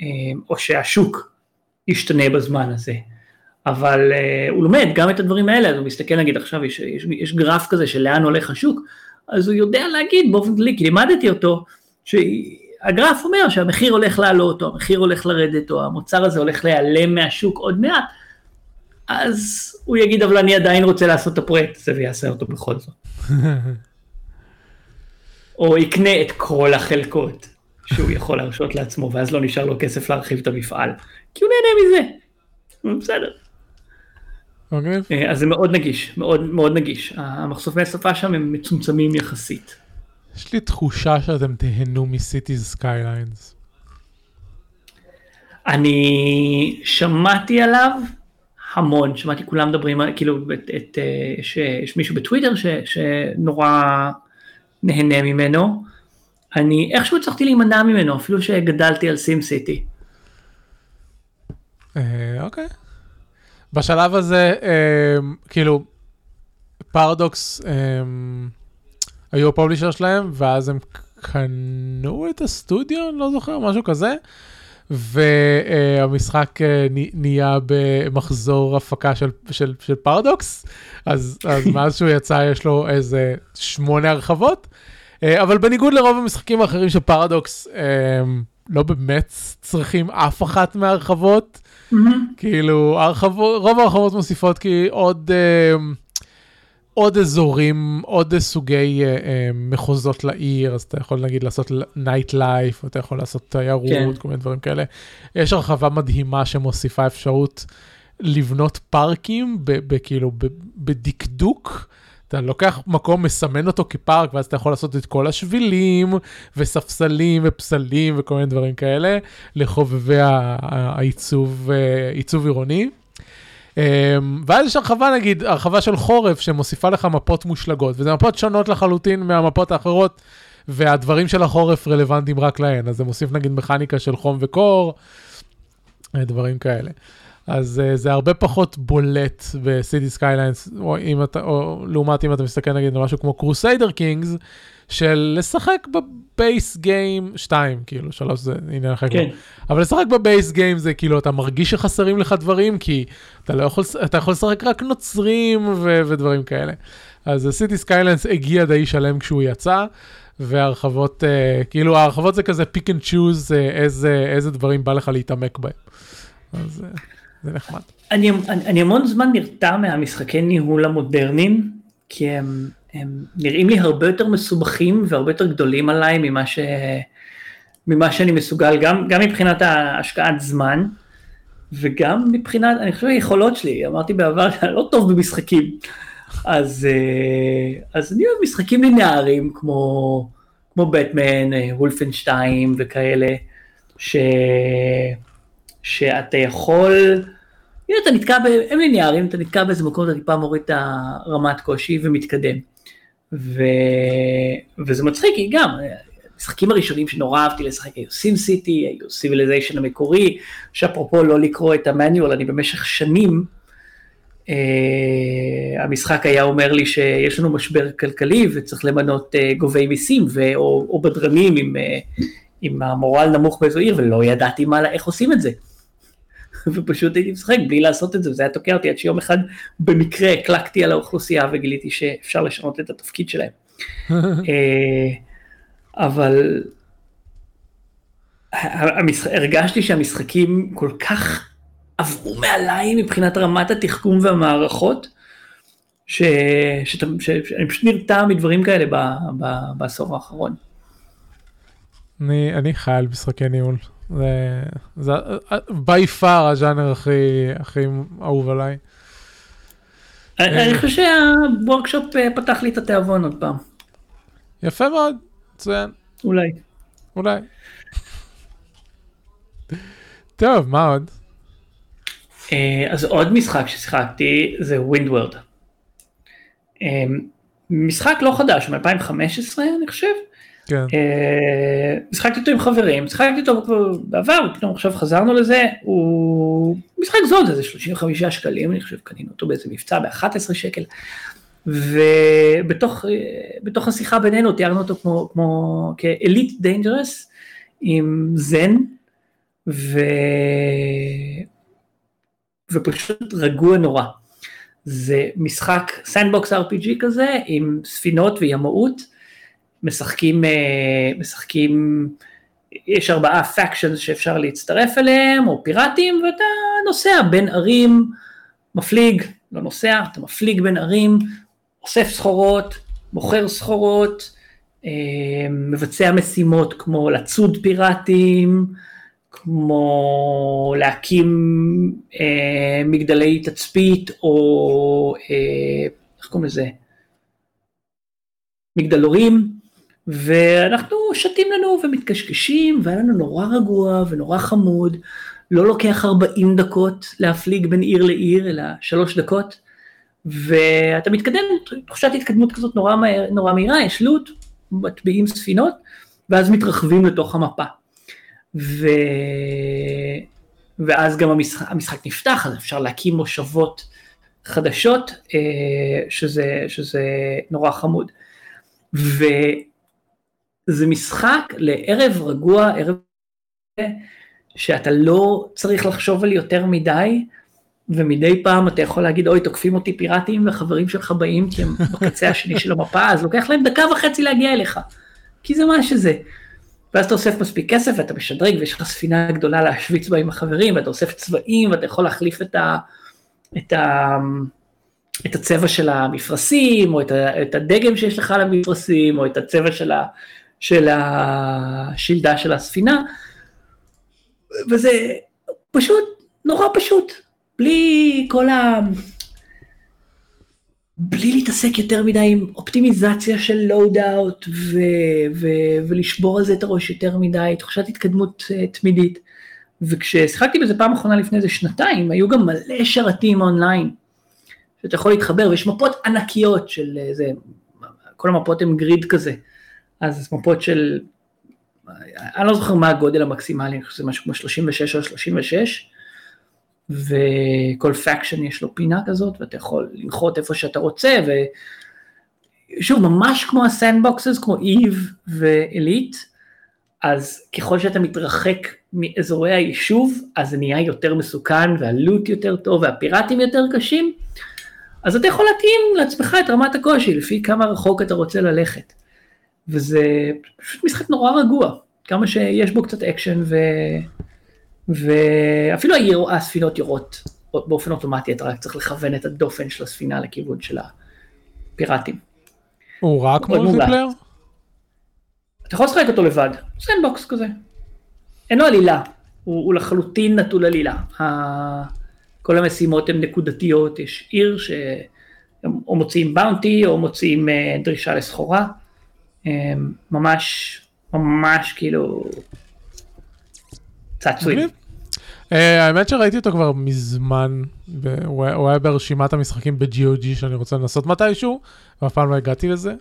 אמ, או שהשוק ישתנה בזמן הזה. אבל uh, הוא לומד גם את הדברים האלה, אז הוא מסתכל נגיד עכשיו יש, יש, יש גרף כזה של לאן הולך השוק, אז הוא יודע להגיד באופן כללי, כי לימדתי אותו, שהגרף אומר שהמחיר הולך לעלות, או המחיר הולך לרדת, או המוצר הזה הולך להיעלם מהשוק עוד מעט, אז הוא יגיד, אבל אני עדיין רוצה לעשות את הפרויקט הזה ויעשה אותו בכל זאת. (laughs) או יקנה את כל החלקות שהוא יכול להרשות לעצמו, ואז לא נשאר לו כסף להרחיב את המפעל, כי הוא נהנה מזה. בסדר. מגניב. אה, אז זה מאוד נגיש, מאוד מאוד נגיש. המחסומי השפה שם הם מצומצמים יחסית. יש לי תחושה שאתם תהנו מ Cities Skylines. אני שמעתי עליו המון, שמעתי כולם מדברים, כאילו, את, את, אה, יש, יש מישהו בטוויטר ש, שנורא נהנה ממנו. אני איכשהו הצלחתי להימנע ממנו, אפילו שגדלתי על סים סיטי. אה, אוקיי. בשלב הזה, אה, כאילו, פרדוקס אה, היו הפובלישר שלהם, ואז הם קנו את הסטודיו, אני לא זוכר, משהו כזה. והמשחק אה, נהיה במחזור הפקה של, של, של פרדוקס, אז, אז (laughs) מאז שהוא יצא יש לו איזה שמונה הרחבות, אה, אבל בניגוד לרוב המשחקים האחרים של פרדוקס, אה, לא באמת צריכים אף אחת מההרחבות. כאילו הרחבות, רוב ההרחבות מוסיפות כי עוד... עוד אזורים, עוד סוגי אה, אה, מחוזות לעיר, אז אתה יכול נגיד לעשות night life, אתה יכול לעשות תיירות, כן. כל מיני דברים כאלה. יש הרחבה מדהימה שמוסיפה אפשרות לבנות פארקים, כאילו בדקדוק. אתה לוקח מקום, מסמן אותו כפארק, ואז אתה יכול לעשות את כל השבילים, וספסלים, ופסלים, וכל מיני דברים כאלה, לחובבי העיצוב אה, עירוני. אמ, ואז יש הרחבה נגיד, הרחבה של חורף שמוסיפה לך מפות מושלגות, וזה מפות שונות לחלוטין מהמפות האחרות, והדברים של החורף רלוונטיים רק להן, אז זה מוסיף נגיד מכניקה של חום וקור, אה, דברים כאלה. אז אה, זה הרבה פחות בולט ב Cities Skylines, או, או לעומת אם אתה מסתכל נגיד על משהו כמו Crusader Kings, של לשחק ב base game 2, כאילו, 3 זה עניין אחר. כן. אבל לשחק ב base game זה כאילו, אתה מרגיש שחסרים לך דברים, כי אתה לא יכול, אתה יכול לשחק רק נוצרים ו- ודברים כאלה. אז Cities Skylines הגיע די שלם כשהוא יצא, והרחבות, אה, כאילו, ההרחבות זה כזה pick and choose איזה, איזה דברים בא לך להתעמק בהם. אז אה, זה נחמד. אני, אני, אני המון זמן נרתע מהמשחקי ניהול המודרניים, כי הם... הם נראים לי הרבה יותר מסובכים והרבה יותר גדולים עליי ממה, ש... ממה שאני מסוגל, גם, גם מבחינת ההשקעת זמן, וגם מבחינת, אני חושב היכולות שלי, אמרתי בעבר שאני לא טוב במשחקים, אז, אה, אז אני אוהב משחקים לינאריים כמו, כמו בטמן, אה, Wolfenstein וכאלה, ש, שאתה יכול, הנה אתה נתקע, הם ליניאריים, אתה נתקע באיזה מקום, אתה טיפה מוריד את הרמת קושי ומתקדם. ו... וזה מצחיק, כי גם, המשחקים הראשונים שנורא אהבתי לשחק היו SimCity, היו Civilization המקורי, שאפרופו לא לקרוא את ה manual, אני במשך שנים, uh, המשחק היה אומר לי שיש לנו משבר כלכלי וצריך למנות uh, גובי מיסים ו... או, או בדרנים עם, uh, עם המורל נמוך באיזו עיר, ולא ידעתי מה, איך עושים את זה. (laughs) ופשוט הייתי משחק בלי לעשות את זה, וזה היה תוקע אותי עד שיום אחד במקרה הקלקתי על האוכלוסייה וגיליתי שאפשר לשנות את התפקיד שלהם. (laughs) אה, אבל הרגשתי שהמשחקים כל כך עברו מעליי מבחינת רמת התחכום והמערכות, ש... שאתה, ש... שאני פשוט נרתע מדברים כאלה ב... ב... בעשור האחרון. אני, אני חי על משחקי ניהול. זה, זה by far הז'אנר הכי, הכי אהוב עליי. אני אני חושב שהוורקשופ אה, פתח לי את התיאבון עוד פעם. יפה מאוד, מצוין. אולי. אולי. טוב, מה עוד? אה, אז עוד משחק ששיחקתי זה Windward. משחק לא חדש, מ-2015 אני חושב. כן. אה, שיחקתי אותו עם חברים, שיחקתי אותו כבר בעבר, פתאום עכשיו חזרנו לזה, הוא משחק זול, זה 35 שקלים, אני חושב קנינו אותו באיזה מבצע ב-11 שקל. ובתוך בתוך השיחה בינינו תיארנו אותו כמו, כמו כ Elite Dangerous עם זן ו... ופשוט רגוע נורא. זה משחק sandbox RPG כזה עם ספינות וימאות, משחקים, אה, משחקים, יש ארבעה factions שאפשר להצטרף אליהם או פיראטים ואתה נוסע בין ערים, מפליג, לא נוסע, אתה מפליג בין ערים, אוסף סחורות, מוכר סחורות, אה, מבצע משימות כמו לצוד פיראטים, כמו להקים אה, מגדלי תצפית או אה, איך קוראים לזה? מגדלורים, ואנחנו שתים לנו ומתקשקשים, והיה לנו נורא רגוע ונורא חמוד, לא לוקח 40 דקות להפליג בין עיר לעיר, אלא שלוש דקות. ואתה מתקדם, תחושת התקדמות כזאת נורא, מהר, נורא מהירה, יש לוט, מטביעים ספינות, ואז מתרחבים לתוך המפה. ו... ואז גם המשחק, המשחק נפתח, אז אפשר להקים מושבות חדשות, אה, שזה, שזה נורא חמוד. וזה משחק לערב רגוע, ערב שאתה לא צריך לחשוב על יותר מדי, ומדי פעם אתה יכול להגיד, אוי, תוקפים אותי פיראטים וחברים שלך באים כי הם בקצה השני של המפה, אז לוקח להם דקה וחצי להגיע אליך, כי זה מה שזה. ואז אתה אוסף מספיק כסף ואתה משדרג ויש לך ספינה גדולה להשוויץ בה עם החברים ואתה אוסף צבעים ואתה יכול להחליף את, ה, את, ה, את הצבע של המפרשים או את, ה, את הדגם שיש לך על המפרשים או את הצבע של, ה, של השלדה של הספינה. וזה פשוט נורא פשוט. בלי כל ה... בלי להתעסק יותר מדי עם אופטימיזציה של loadout ולשבור על זה את הראש יותר מדי, תחושת התקדמות אה, תמידית. וכששיחקתי בזה פעם אחרונה לפני איזה שנתיים, היו גם מלא שרתים אונליין, שאתה יכול להתחבר, ויש מפות ענקיות של איזה, כל המפות הן גריד כזה, אז מפות של, אני לא זוכר מה הגודל המקסימלי, אני חושב שזה משהו כמו 36 או 36, וכל פקשן יש לו פינה כזאת, ואתה יכול לנחות איפה שאתה רוצה, ושוב, ממש כמו הסנדבוקסס, כמו איב ואליט, אז ככל שאתה מתרחק מאזורי היישוב, אז זה נהיה יותר מסוכן, והלוט יותר טוב, והפיראטים יותר קשים, אז אתה יכול להתאים לעצמך את רמת הקושי, לפי כמה רחוק אתה רוצה ללכת. וזה פשוט משחק נורא רגוע, כמה שיש בו קצת אקשן ו... ואפילו הספינות יורות באופן אוטומטי, אתה רק צריך לכוון את הדופן של הספינה לכיוון של הפיראטים. הוא רק multiplayer? אתה יכול לשחק אותו לבד, sandbox כזה. אין לו עלילה, הוא, הוא לחלוטין נטול עלילה. כל המשימות הן נקודתיות, יש עיר שאו מוציאים באונטי או מוציאים אה, דרישה לסחורה. ממש, ממש כאילו צעצועים. אה, האמת שראיתי אותו כבר מזמן, הוא היה ברשימת המשחקים ב-GOG שאני רוצה לנסות מתישהו, ואף פעם לא הגעתי לזה.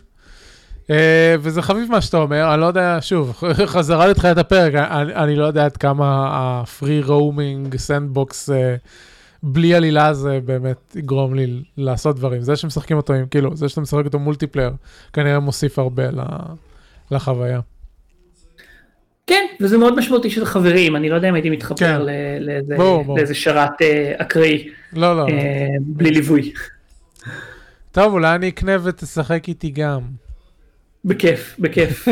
אה, וזה חביב מה שאתה אומר, אני לא יודע, שוב, (laughs) חזרה לתחילת הפרק, אני, לא יודע עד כמה ה-free roaming sandbox אה, בלי עלילה זה באמת יגרום לי לעשות דברים. זה שמשחקים אותו עם, כאילו, זה שאתה משחק אותו מולטיפלייר, כנראה מוסיף הרבה לחוויה. כן, וזה מאוד משמעותי שזה חברים, אני לא יודע אם הייתי מתחבר כן. לאיזה, בוא, בוא. לאיזה שרת אה, אקראי, לא, לא, אה, בלי ליווי. טוב, אולי אני אקנה ותשחק איתי גם. בכיף, בכיף.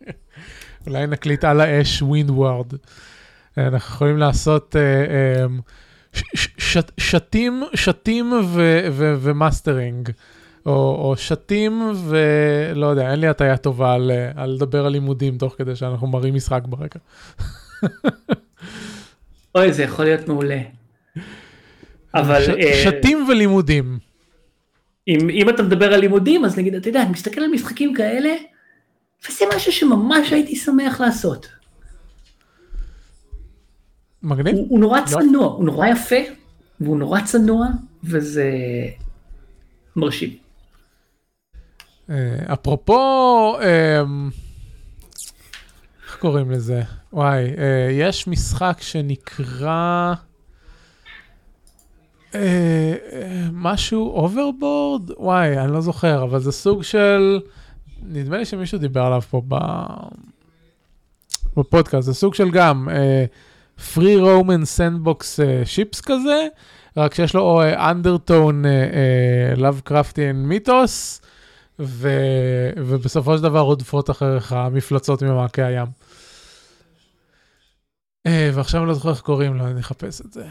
(laughs) אולי נקליט על האש Windward. אנחנו יכולים לעשות אה, אה, שתים, שתים ומאסטרינג. או, או שטים ולא יודע, אין לי הטעיה טובה על, על לדבר על לימודים תוך כדי שאנחנו מראים משחק ברקע. (laughs) אוי, זה יכול להיות מעולה. אבל... ש, אה, שטים ולימודים. אם, אם אתה מדבר על לימודים, אז נגיד, אתה יודע, אני מסתכל על משחקים כאלה, וזה משהו שממש הייתי שמח לעשות. מגניב. הוא, הוא נורא צנוע, הוא נורא יפה, והוא נורא צנוע, וזה מרשים. אה, אפרופו, אמ, איך קוראים לזה? וואי, אה, יש משחק שנקרא אה, משהו Overboard? וואי, אני לא זוכר, אבל זה סוג של, נדמה לי שמישהו דיבר עליו פה בפודקאסט, זה סוג של גם free roaming sandbox ships כזה, רק שיש לו undertone Lovecraftian mythos. ו... ובסופו של דבר רודפות אחריך המפלצות ממעקי הים. אה, ועכשיו אני לא זוכר איך קוראים לו, אני אחפש את זה.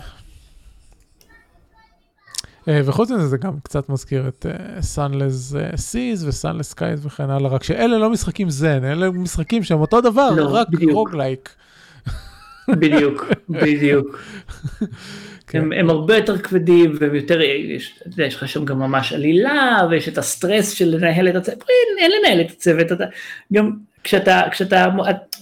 אה, וחוץ מזה זה גם קצת מזכיר את Sunless אה, Seas ו Sunless Skies וכן הלאה, רק שאלה לא משחקים זן, אלה משחקים שהם אותו דבר, לא, רק roguelike. בדיוק, בדיוק. כן. הם, הם הרבה יותר כבדים והם יותר, יש, יש לך שם גם ממש עלילה ויש את הסטרס של לנהל את הצוות, אין, אין לנהל את הצוות, אתה, גם כשאתה, כשאתה,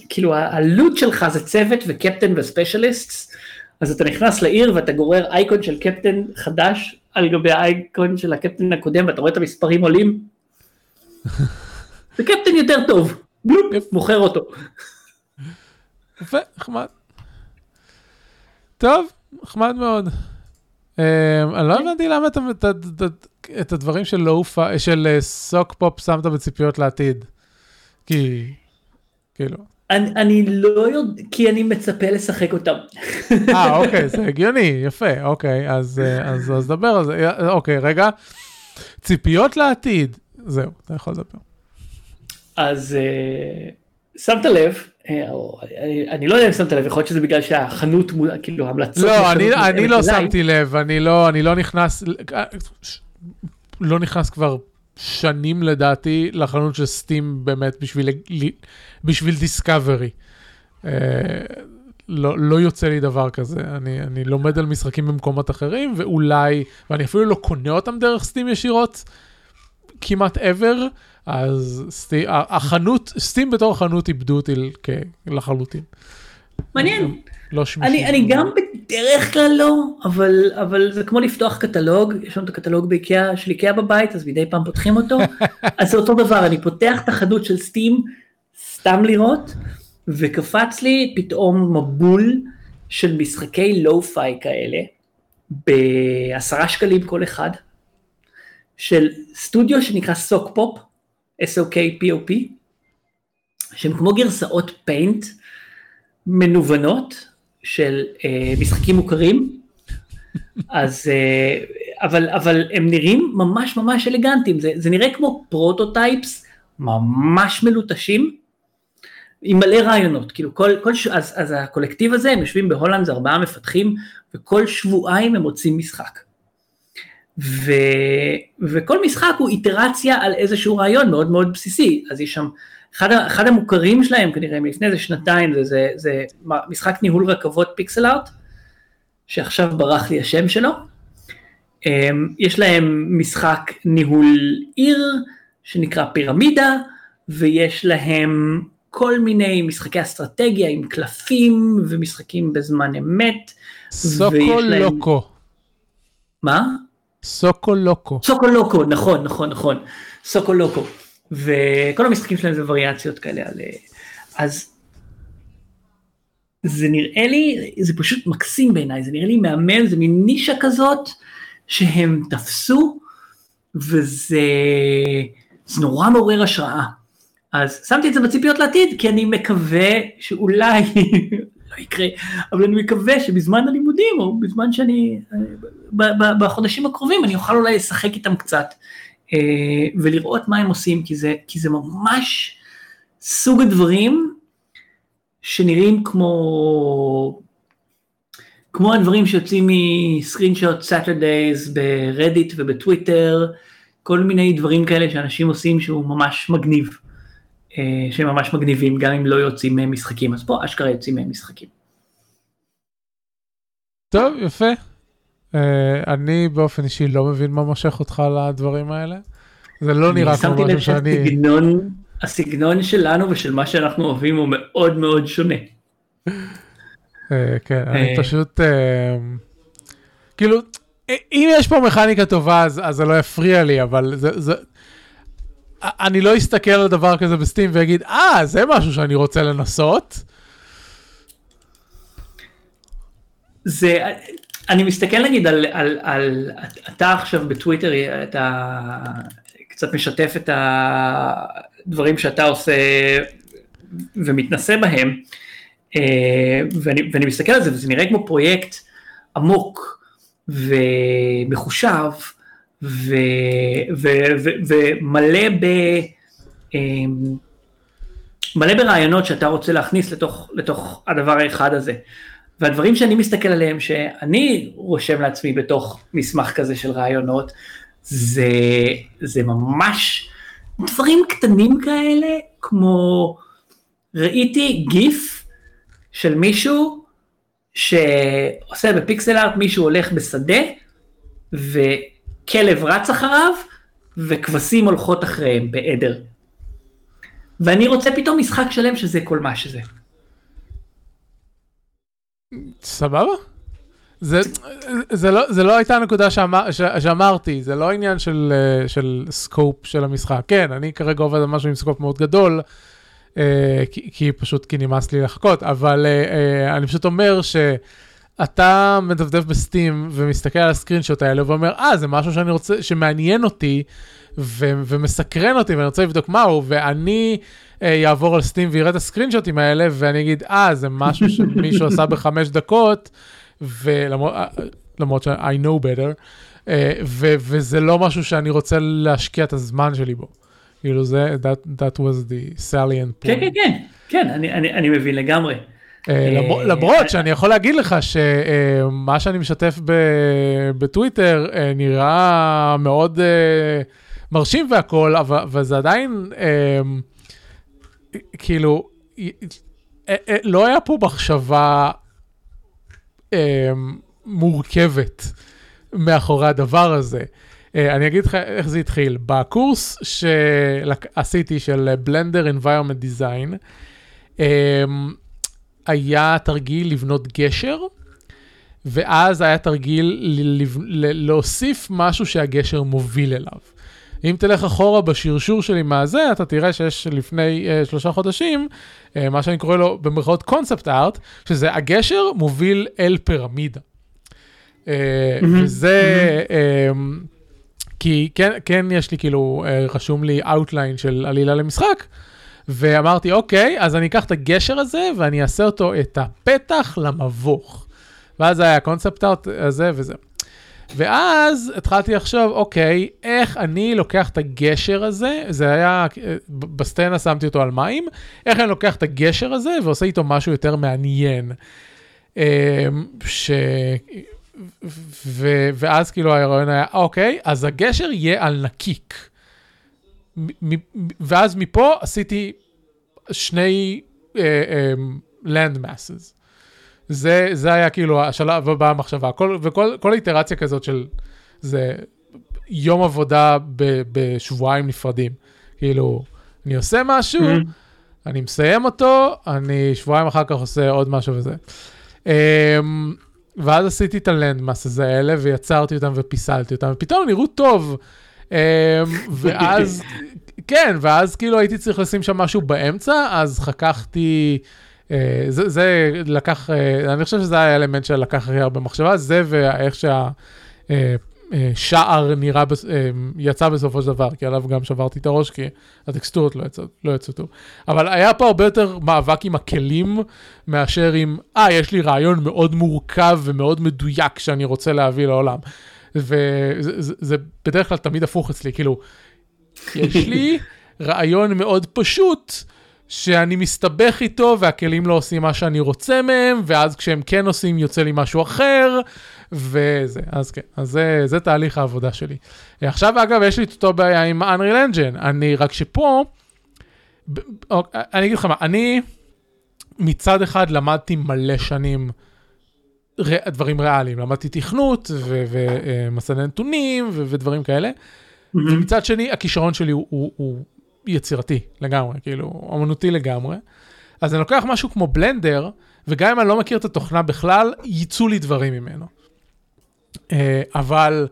כאילו הלוט שלך זה צוות וקפטן וספיישליסט, אז אתה נכנס לעיר ואתה גורר אייקון של קפטן חדש על גבי האייקון של הקפטן הקודם ואתה רואה את המספרים עולים, (laughs) זה קפטן יותר טוב, בלופ, מוכר אותו. יפה, נחמד. טוב, נחמד מאוד. אמ, אני לא כן. הבנתי למה את הדברים של לואופה, של סוק פופ שמת בציפיות לעתיד. כי, כאילו. אני, לא יודע, כי אני מצפה לשחק אותם. (laughs) אה, אוקיי, זה הגיוני, יפה, אוקיי, אז, אז דבר על זה. אוקיי, רגע. ציפיות לעתיד, זהו, אתה יכול לדבר. אז אה, שמת לב אה, אני לא יודע אם שמת לב, יכול להיות שזה בגלל שהחנות, כאילו המלצות. לא, אני לא שמתי לב, אני לא, אני לא נכנס, לא נכנס כבר שנים לדעתי לחנות של סטים באמת בשביל, בשביל דיסקאברי. אה, לא, לא יוצא לי דבר כזה, אני, אני לומד על משחקים במקומות אחרים, ואולי, ואני אפילו לא קונה אותם דרך סטים ישירות, כמעט ever, אז סטי, החנות, סטים בתור חנות איבדו אותי לחלוטין. מעניין. לא אני, אני גם בדרך כלל לא, אבל, אבל זה כמו לפתוח קטלוג, יש לנו את הקטלוג באיקאה, של איקאה בבית, אז מדי פעם פותחים אותו, (laughs) אז זה אותו דבר, אני פותח את החנות של Steam, סתם לראות, וקפץ לי פתאום מבול של משחקי lo-fi כאלה, בעשרה שקלים כל אחד, של סטודיו שנקרא Sokpop, SOK-POP, שהם כמו גרסאות Paint מנוונות של אה, משחקים מוכרים, (laughs) אז, אה, אבל, אבל הם נראים ממש ממש אלגנטיים, זה, זה נראה כמו prototypes ממש מלוטשים, עם מלא רעיונות, כאילו כל, כל ש... אז, אז הקולקטיב הזה, הם יושבים בהולנד, זה ארבעה מפתחים, וכל שבועיים הם מוציאים משחק. ו, וכל משחק הוא איטרציה על איזשהו רעיון מאוד מאוד בסיסי, אז יש שם, אחד, אחד המוכרים שלהם כנראה מלפני איזה שנתיים זה, זה, זה משחק ניהול רכבות פיקסל ארט, שעכשיו ברח לי השם שלו, אמ, יש להם משחק ניהול עיר שנקרא פירמידה, ויש להם כל מיני משחקי אסטרטגיה עם קלפים ומשחקים בזמן אמת. סוקו לוקו. מה? סוקו לוקו. סוקו לוקו, נכון, נכון, נכון. סוקו לוקו. וכל המשחקים שלהם זה וריאציות כאלה על... אז זה נראה לי, זה פשוט מקסים בעיניי, זה נראה לי מהמם, זה מין נישה כזאת שהם תפסו, וזה זה נורא מעורר השראה. אז שמתי את זה בציפיות לעתיד, כי אני מקווה שאולי יקרה, אבל אני מקווה שבזמן הלימודים, או בזמן שאני, בחודשים הקרובים, אני אוכל אולי לשחק איתם קצת, אה, ולראות מה הם עושים, כי זה, כי זה ממש סוג הדברים שנראים כמו, כמו הדברים שיוצאים מ screenshot Saturdays ב Reddit ובטוויטר, כל מיני דברים כאלה שאנשים עושים שהוא ממש מגניב, אה, שהם ממש מגניבים גם אם לא יוצאים מהם משחקים, אז פה אשכרה יוצאים מהם משחקים. טוב, יפה. Uh, אני באופן אישי לא מבין מה מושך אותך לדברים האלה. זה לא נראה כמו משהו שאני... הסגנון, הסגנון שלנו ושל מה שאנחנו אוהבים הוא מאוד מאוד שונה. Uh, כן, אני פשוט... Uh, כאילו, אם יש פה מכניקה טובה אז, אז זה לא יפריע לי, אבל זה, זה... אני לא אסתכל על דבר כזה בסטים ואגיד, אה, זה משהו שאני רוצה לנסות. זה, אני מסתכל נגיד על, על, על, אתה עכשיו בטוויטר, אתה קצת משתף את הדברים שאתה עושה ומתנסה בהם, אה, ואני, ואני מסתכל על זה וזה נראה כמו פרויקט עמוק ומחושב ומלא ב... אה, מלא ברעיונות שאתה רוצה להכניס לתוך, לתוך הדבר האחד הזה. והדברים שאני מסתכל עליהם, שאני רושם לעצמי בתוך מסמך כזה של רעיונות, זה, זה ממש דברים קטנים כאלה, כמו ראיתי גיף של מישהו שעושה בפיקסל ארט, מישהו הולך בשדה, וכלב רץ אחריו, וכבשים הולכות אחריהם בעדר. ואני רוצה פתאום משחק שלם שזה כל מה שזה. סבבה. זה, זה, לא, זה לא הייתה הנקודה שאמר, ש, שאמרתי, זה לא עניין של, אה, של scope של המשחק. כן, אני כרגע עובד על משהו עם scope מאוד גדול, אה, כי, כי פשוט כי נמאס לי לחכות, אבל אה, אני פשוט אומר שאתה מדפדף בסטים ומסתכל על הסקרין שוט האלה ואומר, אה, זה משהו שאני רוצה, שמעניין אותי ו, ומסקרן אותי ואני רוצה לבדוק מהו, ואני... יעבור על סטים ויראה את הסקרינשוטים האלה, ואני אגיד, אה, זה משהו שמישהו עשה בחמש דקות, ולמרות ש-I know better, ו- וזה לא משהו שאני רוצה להשקיע את הזמן שלי בו. כאילו זה, that, that was the salient point. כן, כן, כן, כן, אני, אני, אני מבין לגמרי. למרות שאני יכול להגיד לך שמה שאני משתף בטוויטר נראה מאוד מרשים והכל, אבל זה עדיין... כאילו, אה, אה, לא היה פה מחשבה אה, מורכבת מאחורי הדבר הזה. אני אגיד לך איך זה התחיל. בקורס שעשיתי של בלנדר environment design, היה תרגיל לבנות גשר, ואז היה תרגיל להוסיף משהו שהגשר מוביל אליו. אם תלך אחורה בשרשור שלי מהזה, אתה תראה שיש לפני אה, שלושה חודשים, אה, מה שאני קורא לו במרכאות concept art, שזה הגשר מוביל אל פירמידה. אה, mm-hmm. וזה, אה, כי כן, כן יש לי כאילו, אה, רשום לי outline של עלילה למשחק, ואמרתי, אוקיי, אז אני אקח את הגשר הזה ואני אעשה אותו, את הפתח למבוך. ואז היה קונספט ארט הזה וזה. ואז התחלתי לחשוב, אוקיי, איך אני לוקח את הגשר הזה, זה היה, בסטנה שמתי אותו על מים, איך אני לוקח את הגשר הזה ועושה איתו משהו יותר מעניין. אמ, ש... ו... ואז כאילו הרעיון היה, אוקיי, אז הגשר יהיה על נקיק. ואז מפה עשיתי שני uh, um, land masses. זה, זה היה כאילו השלב הבא המחשבה. כל, וכל כל איטרציה כזאת של, זה יום עבודה ב, בשבועיים נפרדים. כאילו, אני עושה משהו, mm-hmm. אני מסיים אותו, אני שבועיים אחר כך עושה עוד משהו וזה. Um, ואז עשיתי את הלנדמאס האלה, ויצרתי אותם ופיסלתי אותם, ופתאום נראו טוב. Um, (laughs) ואז, כן, ואז כאילו הייתי צריך לשים שם משהו באמצע, אז חככתי... אה, זה, זה לקח, אה, אני חושב שזה היה האלמנט שלקח הכי הרבה מחשבה, זה ואיך שהשער אה, נראה, יצא בסופו של דבר, כי עליו גם שברתי את הראש, כי הטקסטורות לא יצאו, לא יצאו טוב. אבל היה פה הרבה יותר מאבק עם הכלים, מאשר עם, אה, יש לי רעיון מאוד מורכב ומאוד מדויק שאני רוצה להביא לעולם. וזה זה, זה בדרך כלל תמיד הפוך אצלי, כאילו, יש לי רעיון מאוד פשוט, שאני מסתבך איתו והכלים לא עושים מה שאני רוצה מהם, ואז כשהם כן עושים יוצא לי משהו אחר, וזה, אז כן, אז זה, זה תהליך העבודה שלי. עכשיו אגב, יש לי את אותו בעיה עם Unreal Engine, אני רק שפה, אוקיי, אני אגיד לך מה, אני מצד אחד למדתי מלא שנים דברים ריאליים, למדתי תכנות ומסעי נתונים ו, ודברים כאלה. ומצד שני הכישרון שלי הוא, הוא, הוא יצירתי לגמרי, כאילו, אמנותי לגמרי. אז אני לוקח משהו כמו בלנדר, וגם אם אני לא מכיר את התוכנה בכלל, יצאו לי דברים ממנו. Uh, אבל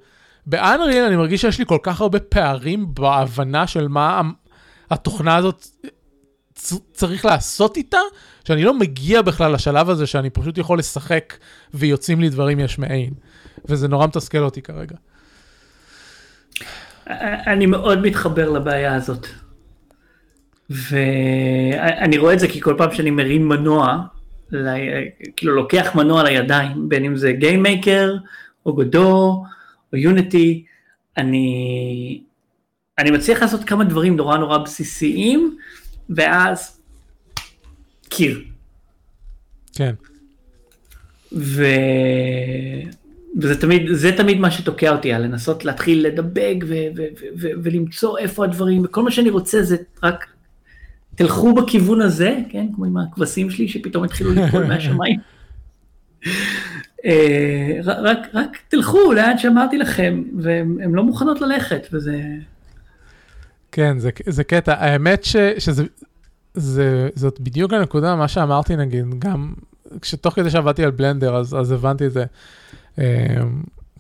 באנריאל אני מרגיש שיש לי כל כך הרבה פערים בהבנה של מה התוכנה הזאת צריך לעשות איתה, שאני לא מגיע בכלל לשלב הזה שאני פשוט יכול לשחק ויוצאים לי דברים יש מאין. וזה נורא מתסכל אותי כרגע. אני מאוד מתחבר לבעיה הזאת. ואני רואה את זה כי כל פעם שאני מרים מנוע, כאילו לוקח מנוע לידיים, בין אם זה GameMaker, או Godot, או Unity, אני, אני מצליח לעשות כמה דברים נורא נורא בסיסיים, ואז קיר. כן. ו... וזה תמיד, זה תמיד מה שתוקע אותי, על לנסות להתחיל לדבג ו- ו- ו- ו- ולמצוא איפה הדברים, וכל מה שאני רוצה זה רק תלכו בכיוון הזה, כן, כמו עם הכבשים שלי שפתאום התחילו ליפול (laughs) מהשמיים. אה, רק, רק תלכו לאן שאמרתי לכם, והן לא מוכנות ללכת, וזה... כן, זה, זה קטע. האמת ש, שזה, זה, זאת בדיוק הנקודה, מה שאמרתי נגיד, גם כשתוך כדי שעבדתי על בלנדר, אז, אז הבנתי את זה. אה,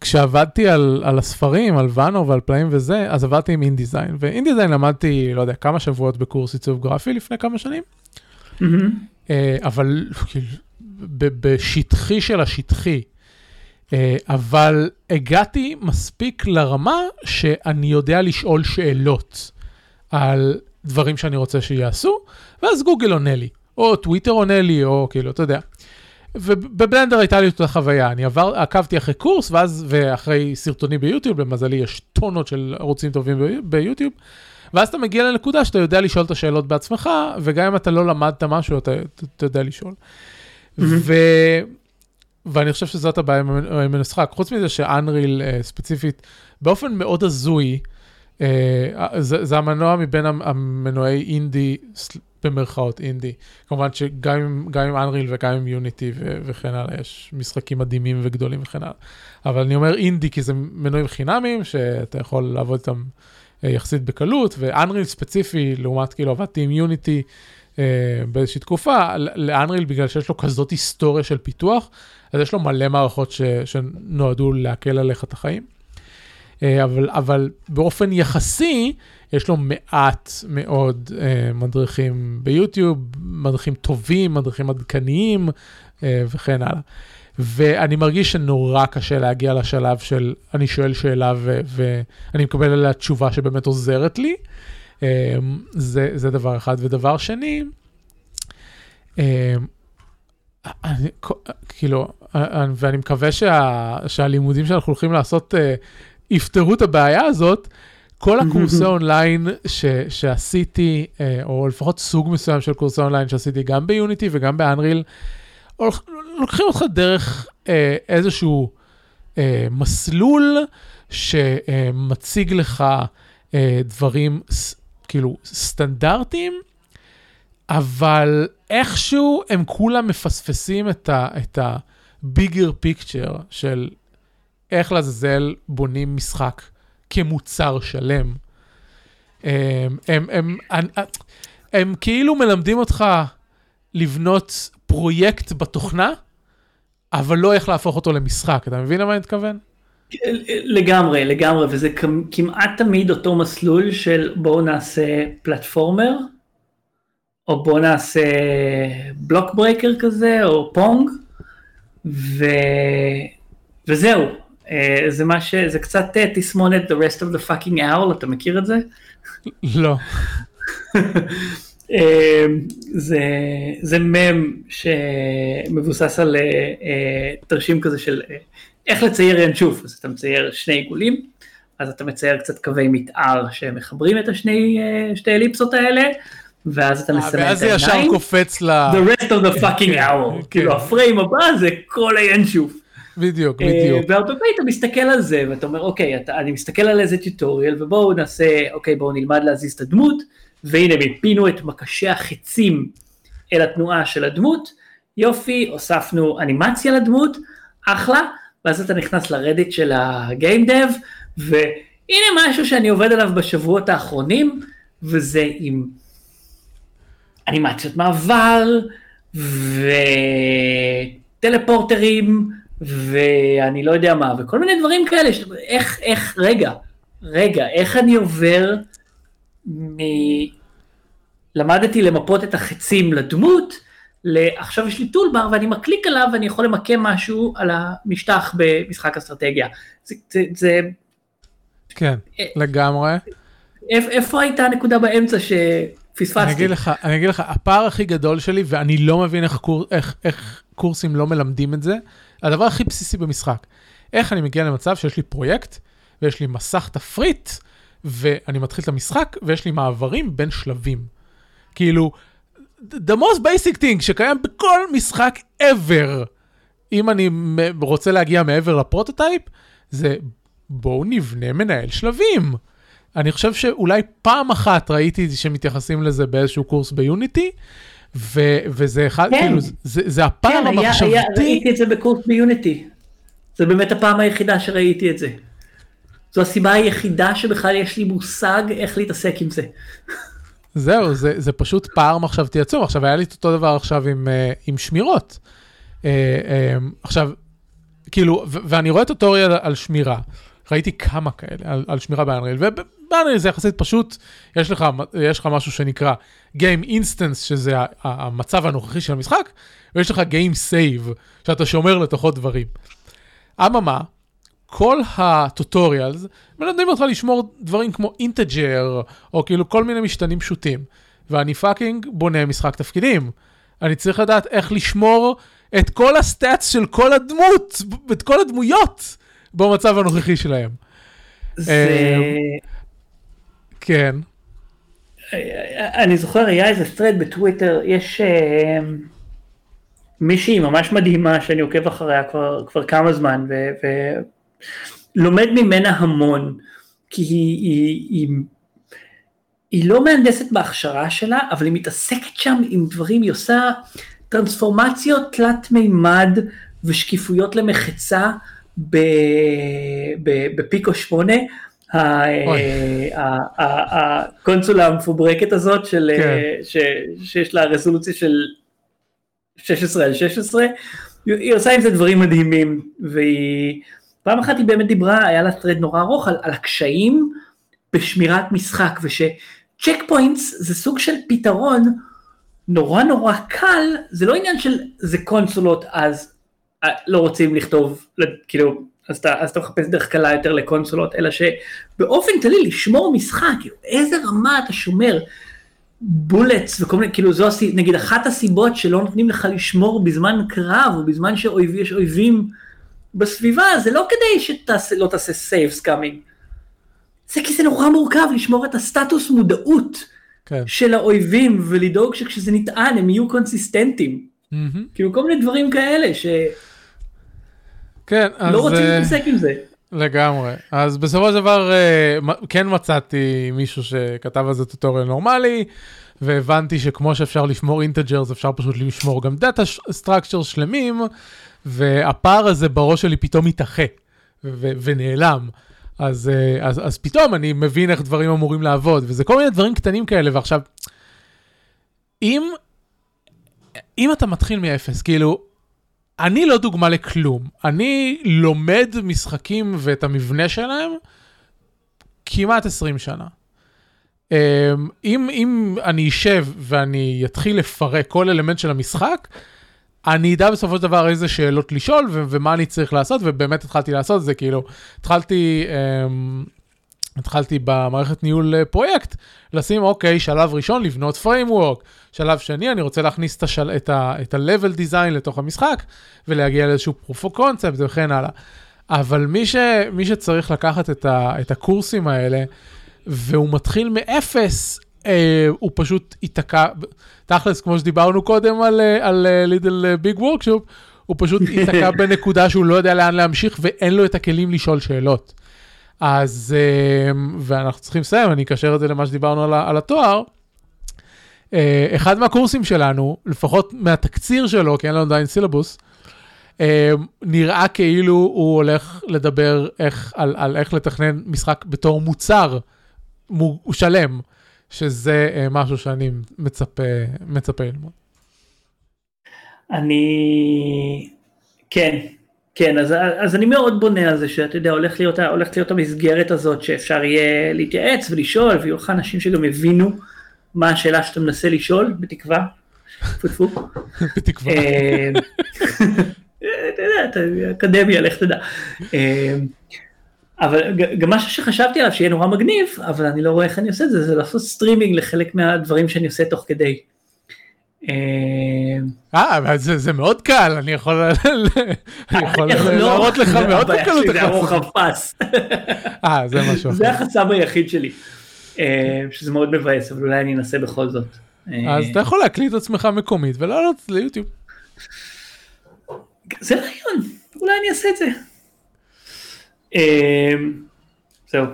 כשעבדתי על, על הספרים, על ואנו ועל פלאים וזה, אז עבדתי עם אינדיזיין, ואינדיזיין למדתי, לא יודע, כמה שבועות בקורס עיצוב גרפי לפני כמה שנים, mm-hmm. אבל כאילו, בשטחי של השטחי. אה, אבל הגעתי מספיק לרמה שאני יודע לשאול שאלות על דברים שאני רוצה שיעשו, ואז גוגל עונה לי, או טוויטר עונה לי, או כאילו, אתה יודע. ובבלנדר הייתה לי אותה חוויה, אני עבר, עקבתי אחרי קורס, ואז, ואחרי סרטונים ביוטיוב, למזלי יש טונות של ערוצים טובים ביוטיוב, ואז אתה מגיע לנקודה שאתה יודע לשאול את השאלות בעצמך, וגם אם אתה לא למדת משהו, אתה, אתה יודע לשאול. ו... ואני חושב שזאת הבעיה עם המשחק. חוץ מזה שאנריל uh, ספציפית, באופן מאוד הזוי, זה, זה המנוע מבין המנועי אינדי, במרכאות אינדי. כמובן שגם עם אנריל וגם עם יוניטי וכן הלאה, יש משחקים מדהימים וגדולים וכן הלאה. אבל אני אומר אינדי כי זה מנועים חינמיים, שאתה יכול לעבוד איתם uh, יחסית בקלות, ואנריל ספציפי, לעומת כאילו עבדתי עם יוניטי, uh, באיזושהי תקופה, לאנריל בגלל שיש לו כזאת היסטוריה של פיתוח, אז יש לו מלא מערכות ש, שנועדו להקל עליך את החיים. אה, אבל, אבל באופן יחסי, יש לו מעט מאוד uh, מדריכים ביוטיוב, מדריכים טובים, מדריכים עדכניים uh, וכן הלאה. ואני מרגיש שנורא קשה להגיע לשלב של אני שואל שאלה ו- ואני מקבל עליה תשובה שבאמת עוזרת לי. זה, זה דבר אחד. ודבר שני, אני, כאילו, ואני מקווה שה, שהלימודים שאנחנו הולכים לעשות יפתרו את הבעיה הזאת. כל הקורסי (laughs) אונליין ש, שעשיתי, uh, או לפחות סוג מסוים של קורסי אונליין שעשיתי גם ביוניטי וגם באנריל, לוקחים אותך דרך uh, איזשהו uh, מסלול שמציג לך uh, דברים כאילו סטנדרטיים, אבל איכשהו הם כולם מפספסים את ה... את ה ביגר פיקצ'ר של איך לעזאזל בונים משחק כמוצר שלם. הם, הם, הם, הם, הם כאילו מלמדים אותך לבנות פרויקט בתוכנה, אבל לא איך להפוך אותו למשחק. אתה מבין למה אני מתכוון? לגמרי, לגמרי, וזה כמעט תמיד אותו מסלול של בואו נעשה פלטפורמר, או בואו נעשה block breaker כזה, או Pong, ו... וזהו, זה מה ש... זה קצת אה, תסמונת The rest of the fucking owl, אתה מכיר את זה? לא. (laughs) אה, זה, זה מם שמבוסס על תרשים כזה של איך לצייר ינשוף, אז אתה מצייר שני עיגולים, אז אתה מצייר קצת קווי מתאר שמחברים את השני, שתי אליפסות האלה, ואז אתה מסמן את העיניים. ואז זה ישר קופץ ל... The rest of the fucking (laughs) כן, hour. כן. כאילו הפריים הבא זה כל הינשוף. בדיוק, אה, בדיוק. והרבה פעמים אתה מסתכל על זה ואתה אומר אוקיי אתה, אני מסתכל על איזה טיוטוריאל ובואו נעשה אוקיי בואו נלמד להזיז את הדמות. והנה מיפינו את מקשי החצים אל התנועה של הדמות. יופי הוספנו אנימציה לדמות אחלה. ואז אתה נכנס לרדיט של הגיים דב והנה משהו שאני עובד עליו בשבועות האחרונים וזה עם אנימציות מעבר וטלפורטרים ואני לא יודע מה וכל מיני דברים כאלה ש... איך איך רגע רגע איך אני עובר מ... למדתי למפות את החצים לדמות לעכשיו יש לי טולבר ואני מקליק עליו ואני יכול למקם משהו על המשטח במשחק אסטרטגיה זה, זה, זה כן, לגמרי. איפ, איפה הייתה הנקודה באמצע שפספסתי? אני אגיד לך, אני אגיד לך, הפער הכי גדול שלי, ואני לא מבין איך, קור, איך, איך קורסים לא מלמדים את זה, הדבר הכי בסיסי במשחק. איך אני מגיע למצב שיש לי פרויקט, ויש לי מסך תפריט, ואני מתחיל את המשחק, ויש לי מעברים בין שלבים. כאילו, the most basic thing שקיים בכל משחק ever, אם אני רוצה להגיע מעבר ל prototype, זה בואו נבנה מנהל שלבים. אני חושב שאולי פעם אחת ראיתי שמתייחסים לזה באיזשהו קורס ב Unity, ו- וזה אחד, כן. כאילו, זה, זה הפער כן, המחשבתי. היה, ראיתי את זה בקורס ב Unity. זה באמת הפעם היחידה שראיתי את זה. זו הסיבה היחידה שבכלל יש לי מושג איך להתעסק עם זה. זהו, זה, זה פשוט פער מחשבתי עצום. עכשיו, היה לי את אותו דבר עכשיו עם, אה, עם שמירות. אה, אה, עכשיו, כאילו, ו- ואני רואה טוטוריאל על שמירה. ראיתי כמה כאלה על, על שמירה באנריל, ובאנריל זה יחסית פשוט, יש לך, יש לך משהו שנקרא Game Instance, שזה המצב הנוכחי של המשחק, ויש לך Game Save, שאתה שומר לתוכו דברים. אממה, כל הטוטוריאלס מלמדים אותך לשמור דברים כמו אינטג'ר, או כאילו כל מיני משתנים פשוטים. ואני fucking בונה משחק תפקידים. אני צריך לדעת איך לשמור את כל ה stats של כל הדמות, את כל הדמויות, במצב הנוכחי שלהם. זה... כן. אני זוכר, היה איזה thread בטוויטר, יש אה, מישהי ממש מדהימה שאני עוקב אחריה כבר, כבר כמה זמן, ו, ולומד ממנה המון, כי היא, היא, היא, היא לא מהנדסת בהכשרה שלה, אבל היא מתעסקת שם עם דברים, היא עושה טרנספורמציות תלת מימד ושקיפויות למחצה בפיקו 8. הקונסולה המפוברקת הזאת של, כן. ש- שיש לה רזולוציה של 16 על 16, היא עושה עם זה דברים מדהימים, והיא, פעם אחת היא באמת דיברה, היה לה thread נורא ארוך על, על הקשיים בשמירת משחק, וש checkpoints זה סוג של פתרון נורא נורא קל, זה לא עניין של זה קונסולות אז אה, לא רוצים לכתוב, כאילו, אז אתה, אז אתה מחפש דרך קלה יותר לקונסולות, אלא שבאופן כללי לשמור משחק, כאילו, איזה רמה אתה שומר bullets וכל מיני, כאילו זו הסי- נגיד אחת הסיבות שלא נותנים לך לשמור בזמן קרב או בזמן שיש אויבים בסביבה, זה לא כדי שלא תעשה save scumming. זה כי זה נורא מורכב לשמור את הסטטוס מודעות כן. של האויבים ולדאוג שכשזה נטען הם יהיו קונסיסטנטים. מהמם. כאילו כל מיני דברים כאלה שלא כן, אז... רוצים אה, להתעסק עם זה. לגמרי. אז בסופו של דבר אה, כן מצאתי מישהו שכתב על זה tutorial נורמלי, והבנתי שכמו שאפשר לשמור integers, אפשר פשוט לשמור גם data סטרקצ'ר שלמים, והפער הזה בראש שלי פתאום מתאחה ו- ונעלם. אז, אה, אז, אז פתאום אני מבין איך דברים אמורים לעבוד, וזה כל מיני דברים קטנים כאלה, ועכשיו, אם, אם אתה מתחיל מאפס, כאילו, אני לא דוגמה לכלום. אני לומד משחקים ואת המבנה שלהם כמעט 20 שנה. אמ, אם, אם אני אשב ואני אתחיל לפרק כל אלמנט של המשחק, אני אדע בסופו של דבר איזה שאלות לשאול ו- ומה אני צריך לעשות, ובאמת התחלתי לעשות את זה, כאילו, התחלתי, אמ, התחלתי במערכת ניהול אה, פרויקט, לשים, אוקיי, שלב ראשון, לבנות framework, שלב שני, אני רוצה להכניס את, השל, את, ה, את ה-level design לתוך המשחק, ולהגיע לאיזשהו proof of concept וכן הלאה. אבל מי, ש, מי שצריך לקחת את, ה, את הקורסים האלה, והוא מתחיל מאפס, אה, הוא פשוט ייתקע, תכלס, כמו שדיברנו קודם על, אה, על לידל ביג וורקשופ, הוא פשוט ייתקע (laughs) בנקודה שהוא לא יודע לאן להמשיך ואין לו את הכלים לשאול שאלות. אז, אה, ואנחנו צריכים לסיים, אני אקשר את זה למה שדיברנו על, על התואר. אה, אחד מהקורסים שלנו, לפחות מהתקציר שלו, כי אין לנו עדיין סילבוס, אה, נראה כאילו הוא הולך לדבר איך, על, על איך לתכנן משחק בתור מוצר שלם, שזה משהו שאני מצפה, מצפה ללמוד. אני, כן, כן, אז, אז אני מאוד בונה על זה שאתה יודע, הולך להיות, הולכת להיות המסגרת הזאת שאפשר יהיה להתייעץ ולשאול, ויהיו לך אנשים שגם הבינו מה השאלה שאתה מנסה לשאול, בתקווה. בתקווה. אה, אתה יודע, אקדמיה, לך תדע. אה, אבל גם משהו שחשבתי עליו שיהיה נורא מגניב, אבל אני לא רואה איך אני עושה את זה, זה לעשות סטרימינג לחלק מהדברים שאני עושה תוך כדי. אה, זה, זה מאוד קל, אני יכול, אני יכול להראות לך מאוד בקלות איך לעשות. רוחב פס. אה, זה משהו אחר. זה החסם היחיד שלי, שזה מאוד מבאס, אבל אולי אני אנסה בכל זאת. אז אתה יכול להקליט את עצמך מקומית ולעלות ליוטיוב. זה רעיון, אולי אני אעשה את זה. זהו,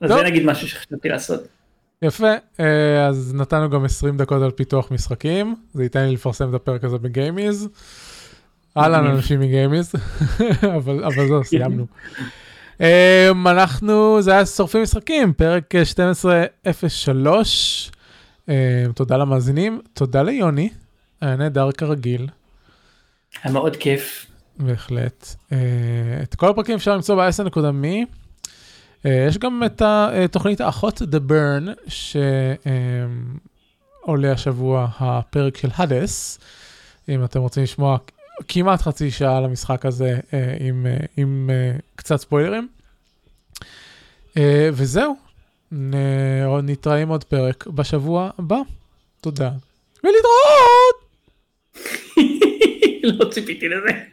אז זה נגיד משהו שחשבתי לעשות. יפה, אה, אז נתנו גם 20 דקות על פיתוח משחקים, זה ייתן לי לפרסם את הפרק הזה בגיימיז. אהלן אנשים מגיימיז, (laughs) אבל, אבל זהו, סיימנו. אמ, אנחנו, זה היה שורפים משחקים, פרק 1203. אמ, תודה למאזינים, תודה ליוני, היה נהדר כרגיל. היה מאוד כיף. בהחלט. אה, את כל הפרקים אפשר למצוא ב-10.me. אה, יש גם את התוכנית האחות The Burn, שעולה השבוע הפרק של הדס, אם אתם רוצים לשמוע כמעט חצי שעה על המשחק הזה אה, עם, אה, עם קצת ספוילרים. וזהו, נתראה עם עוד פרק בשבוע הבא. תודה. ולהתראות! (laughs) לא ציפיתי לזה.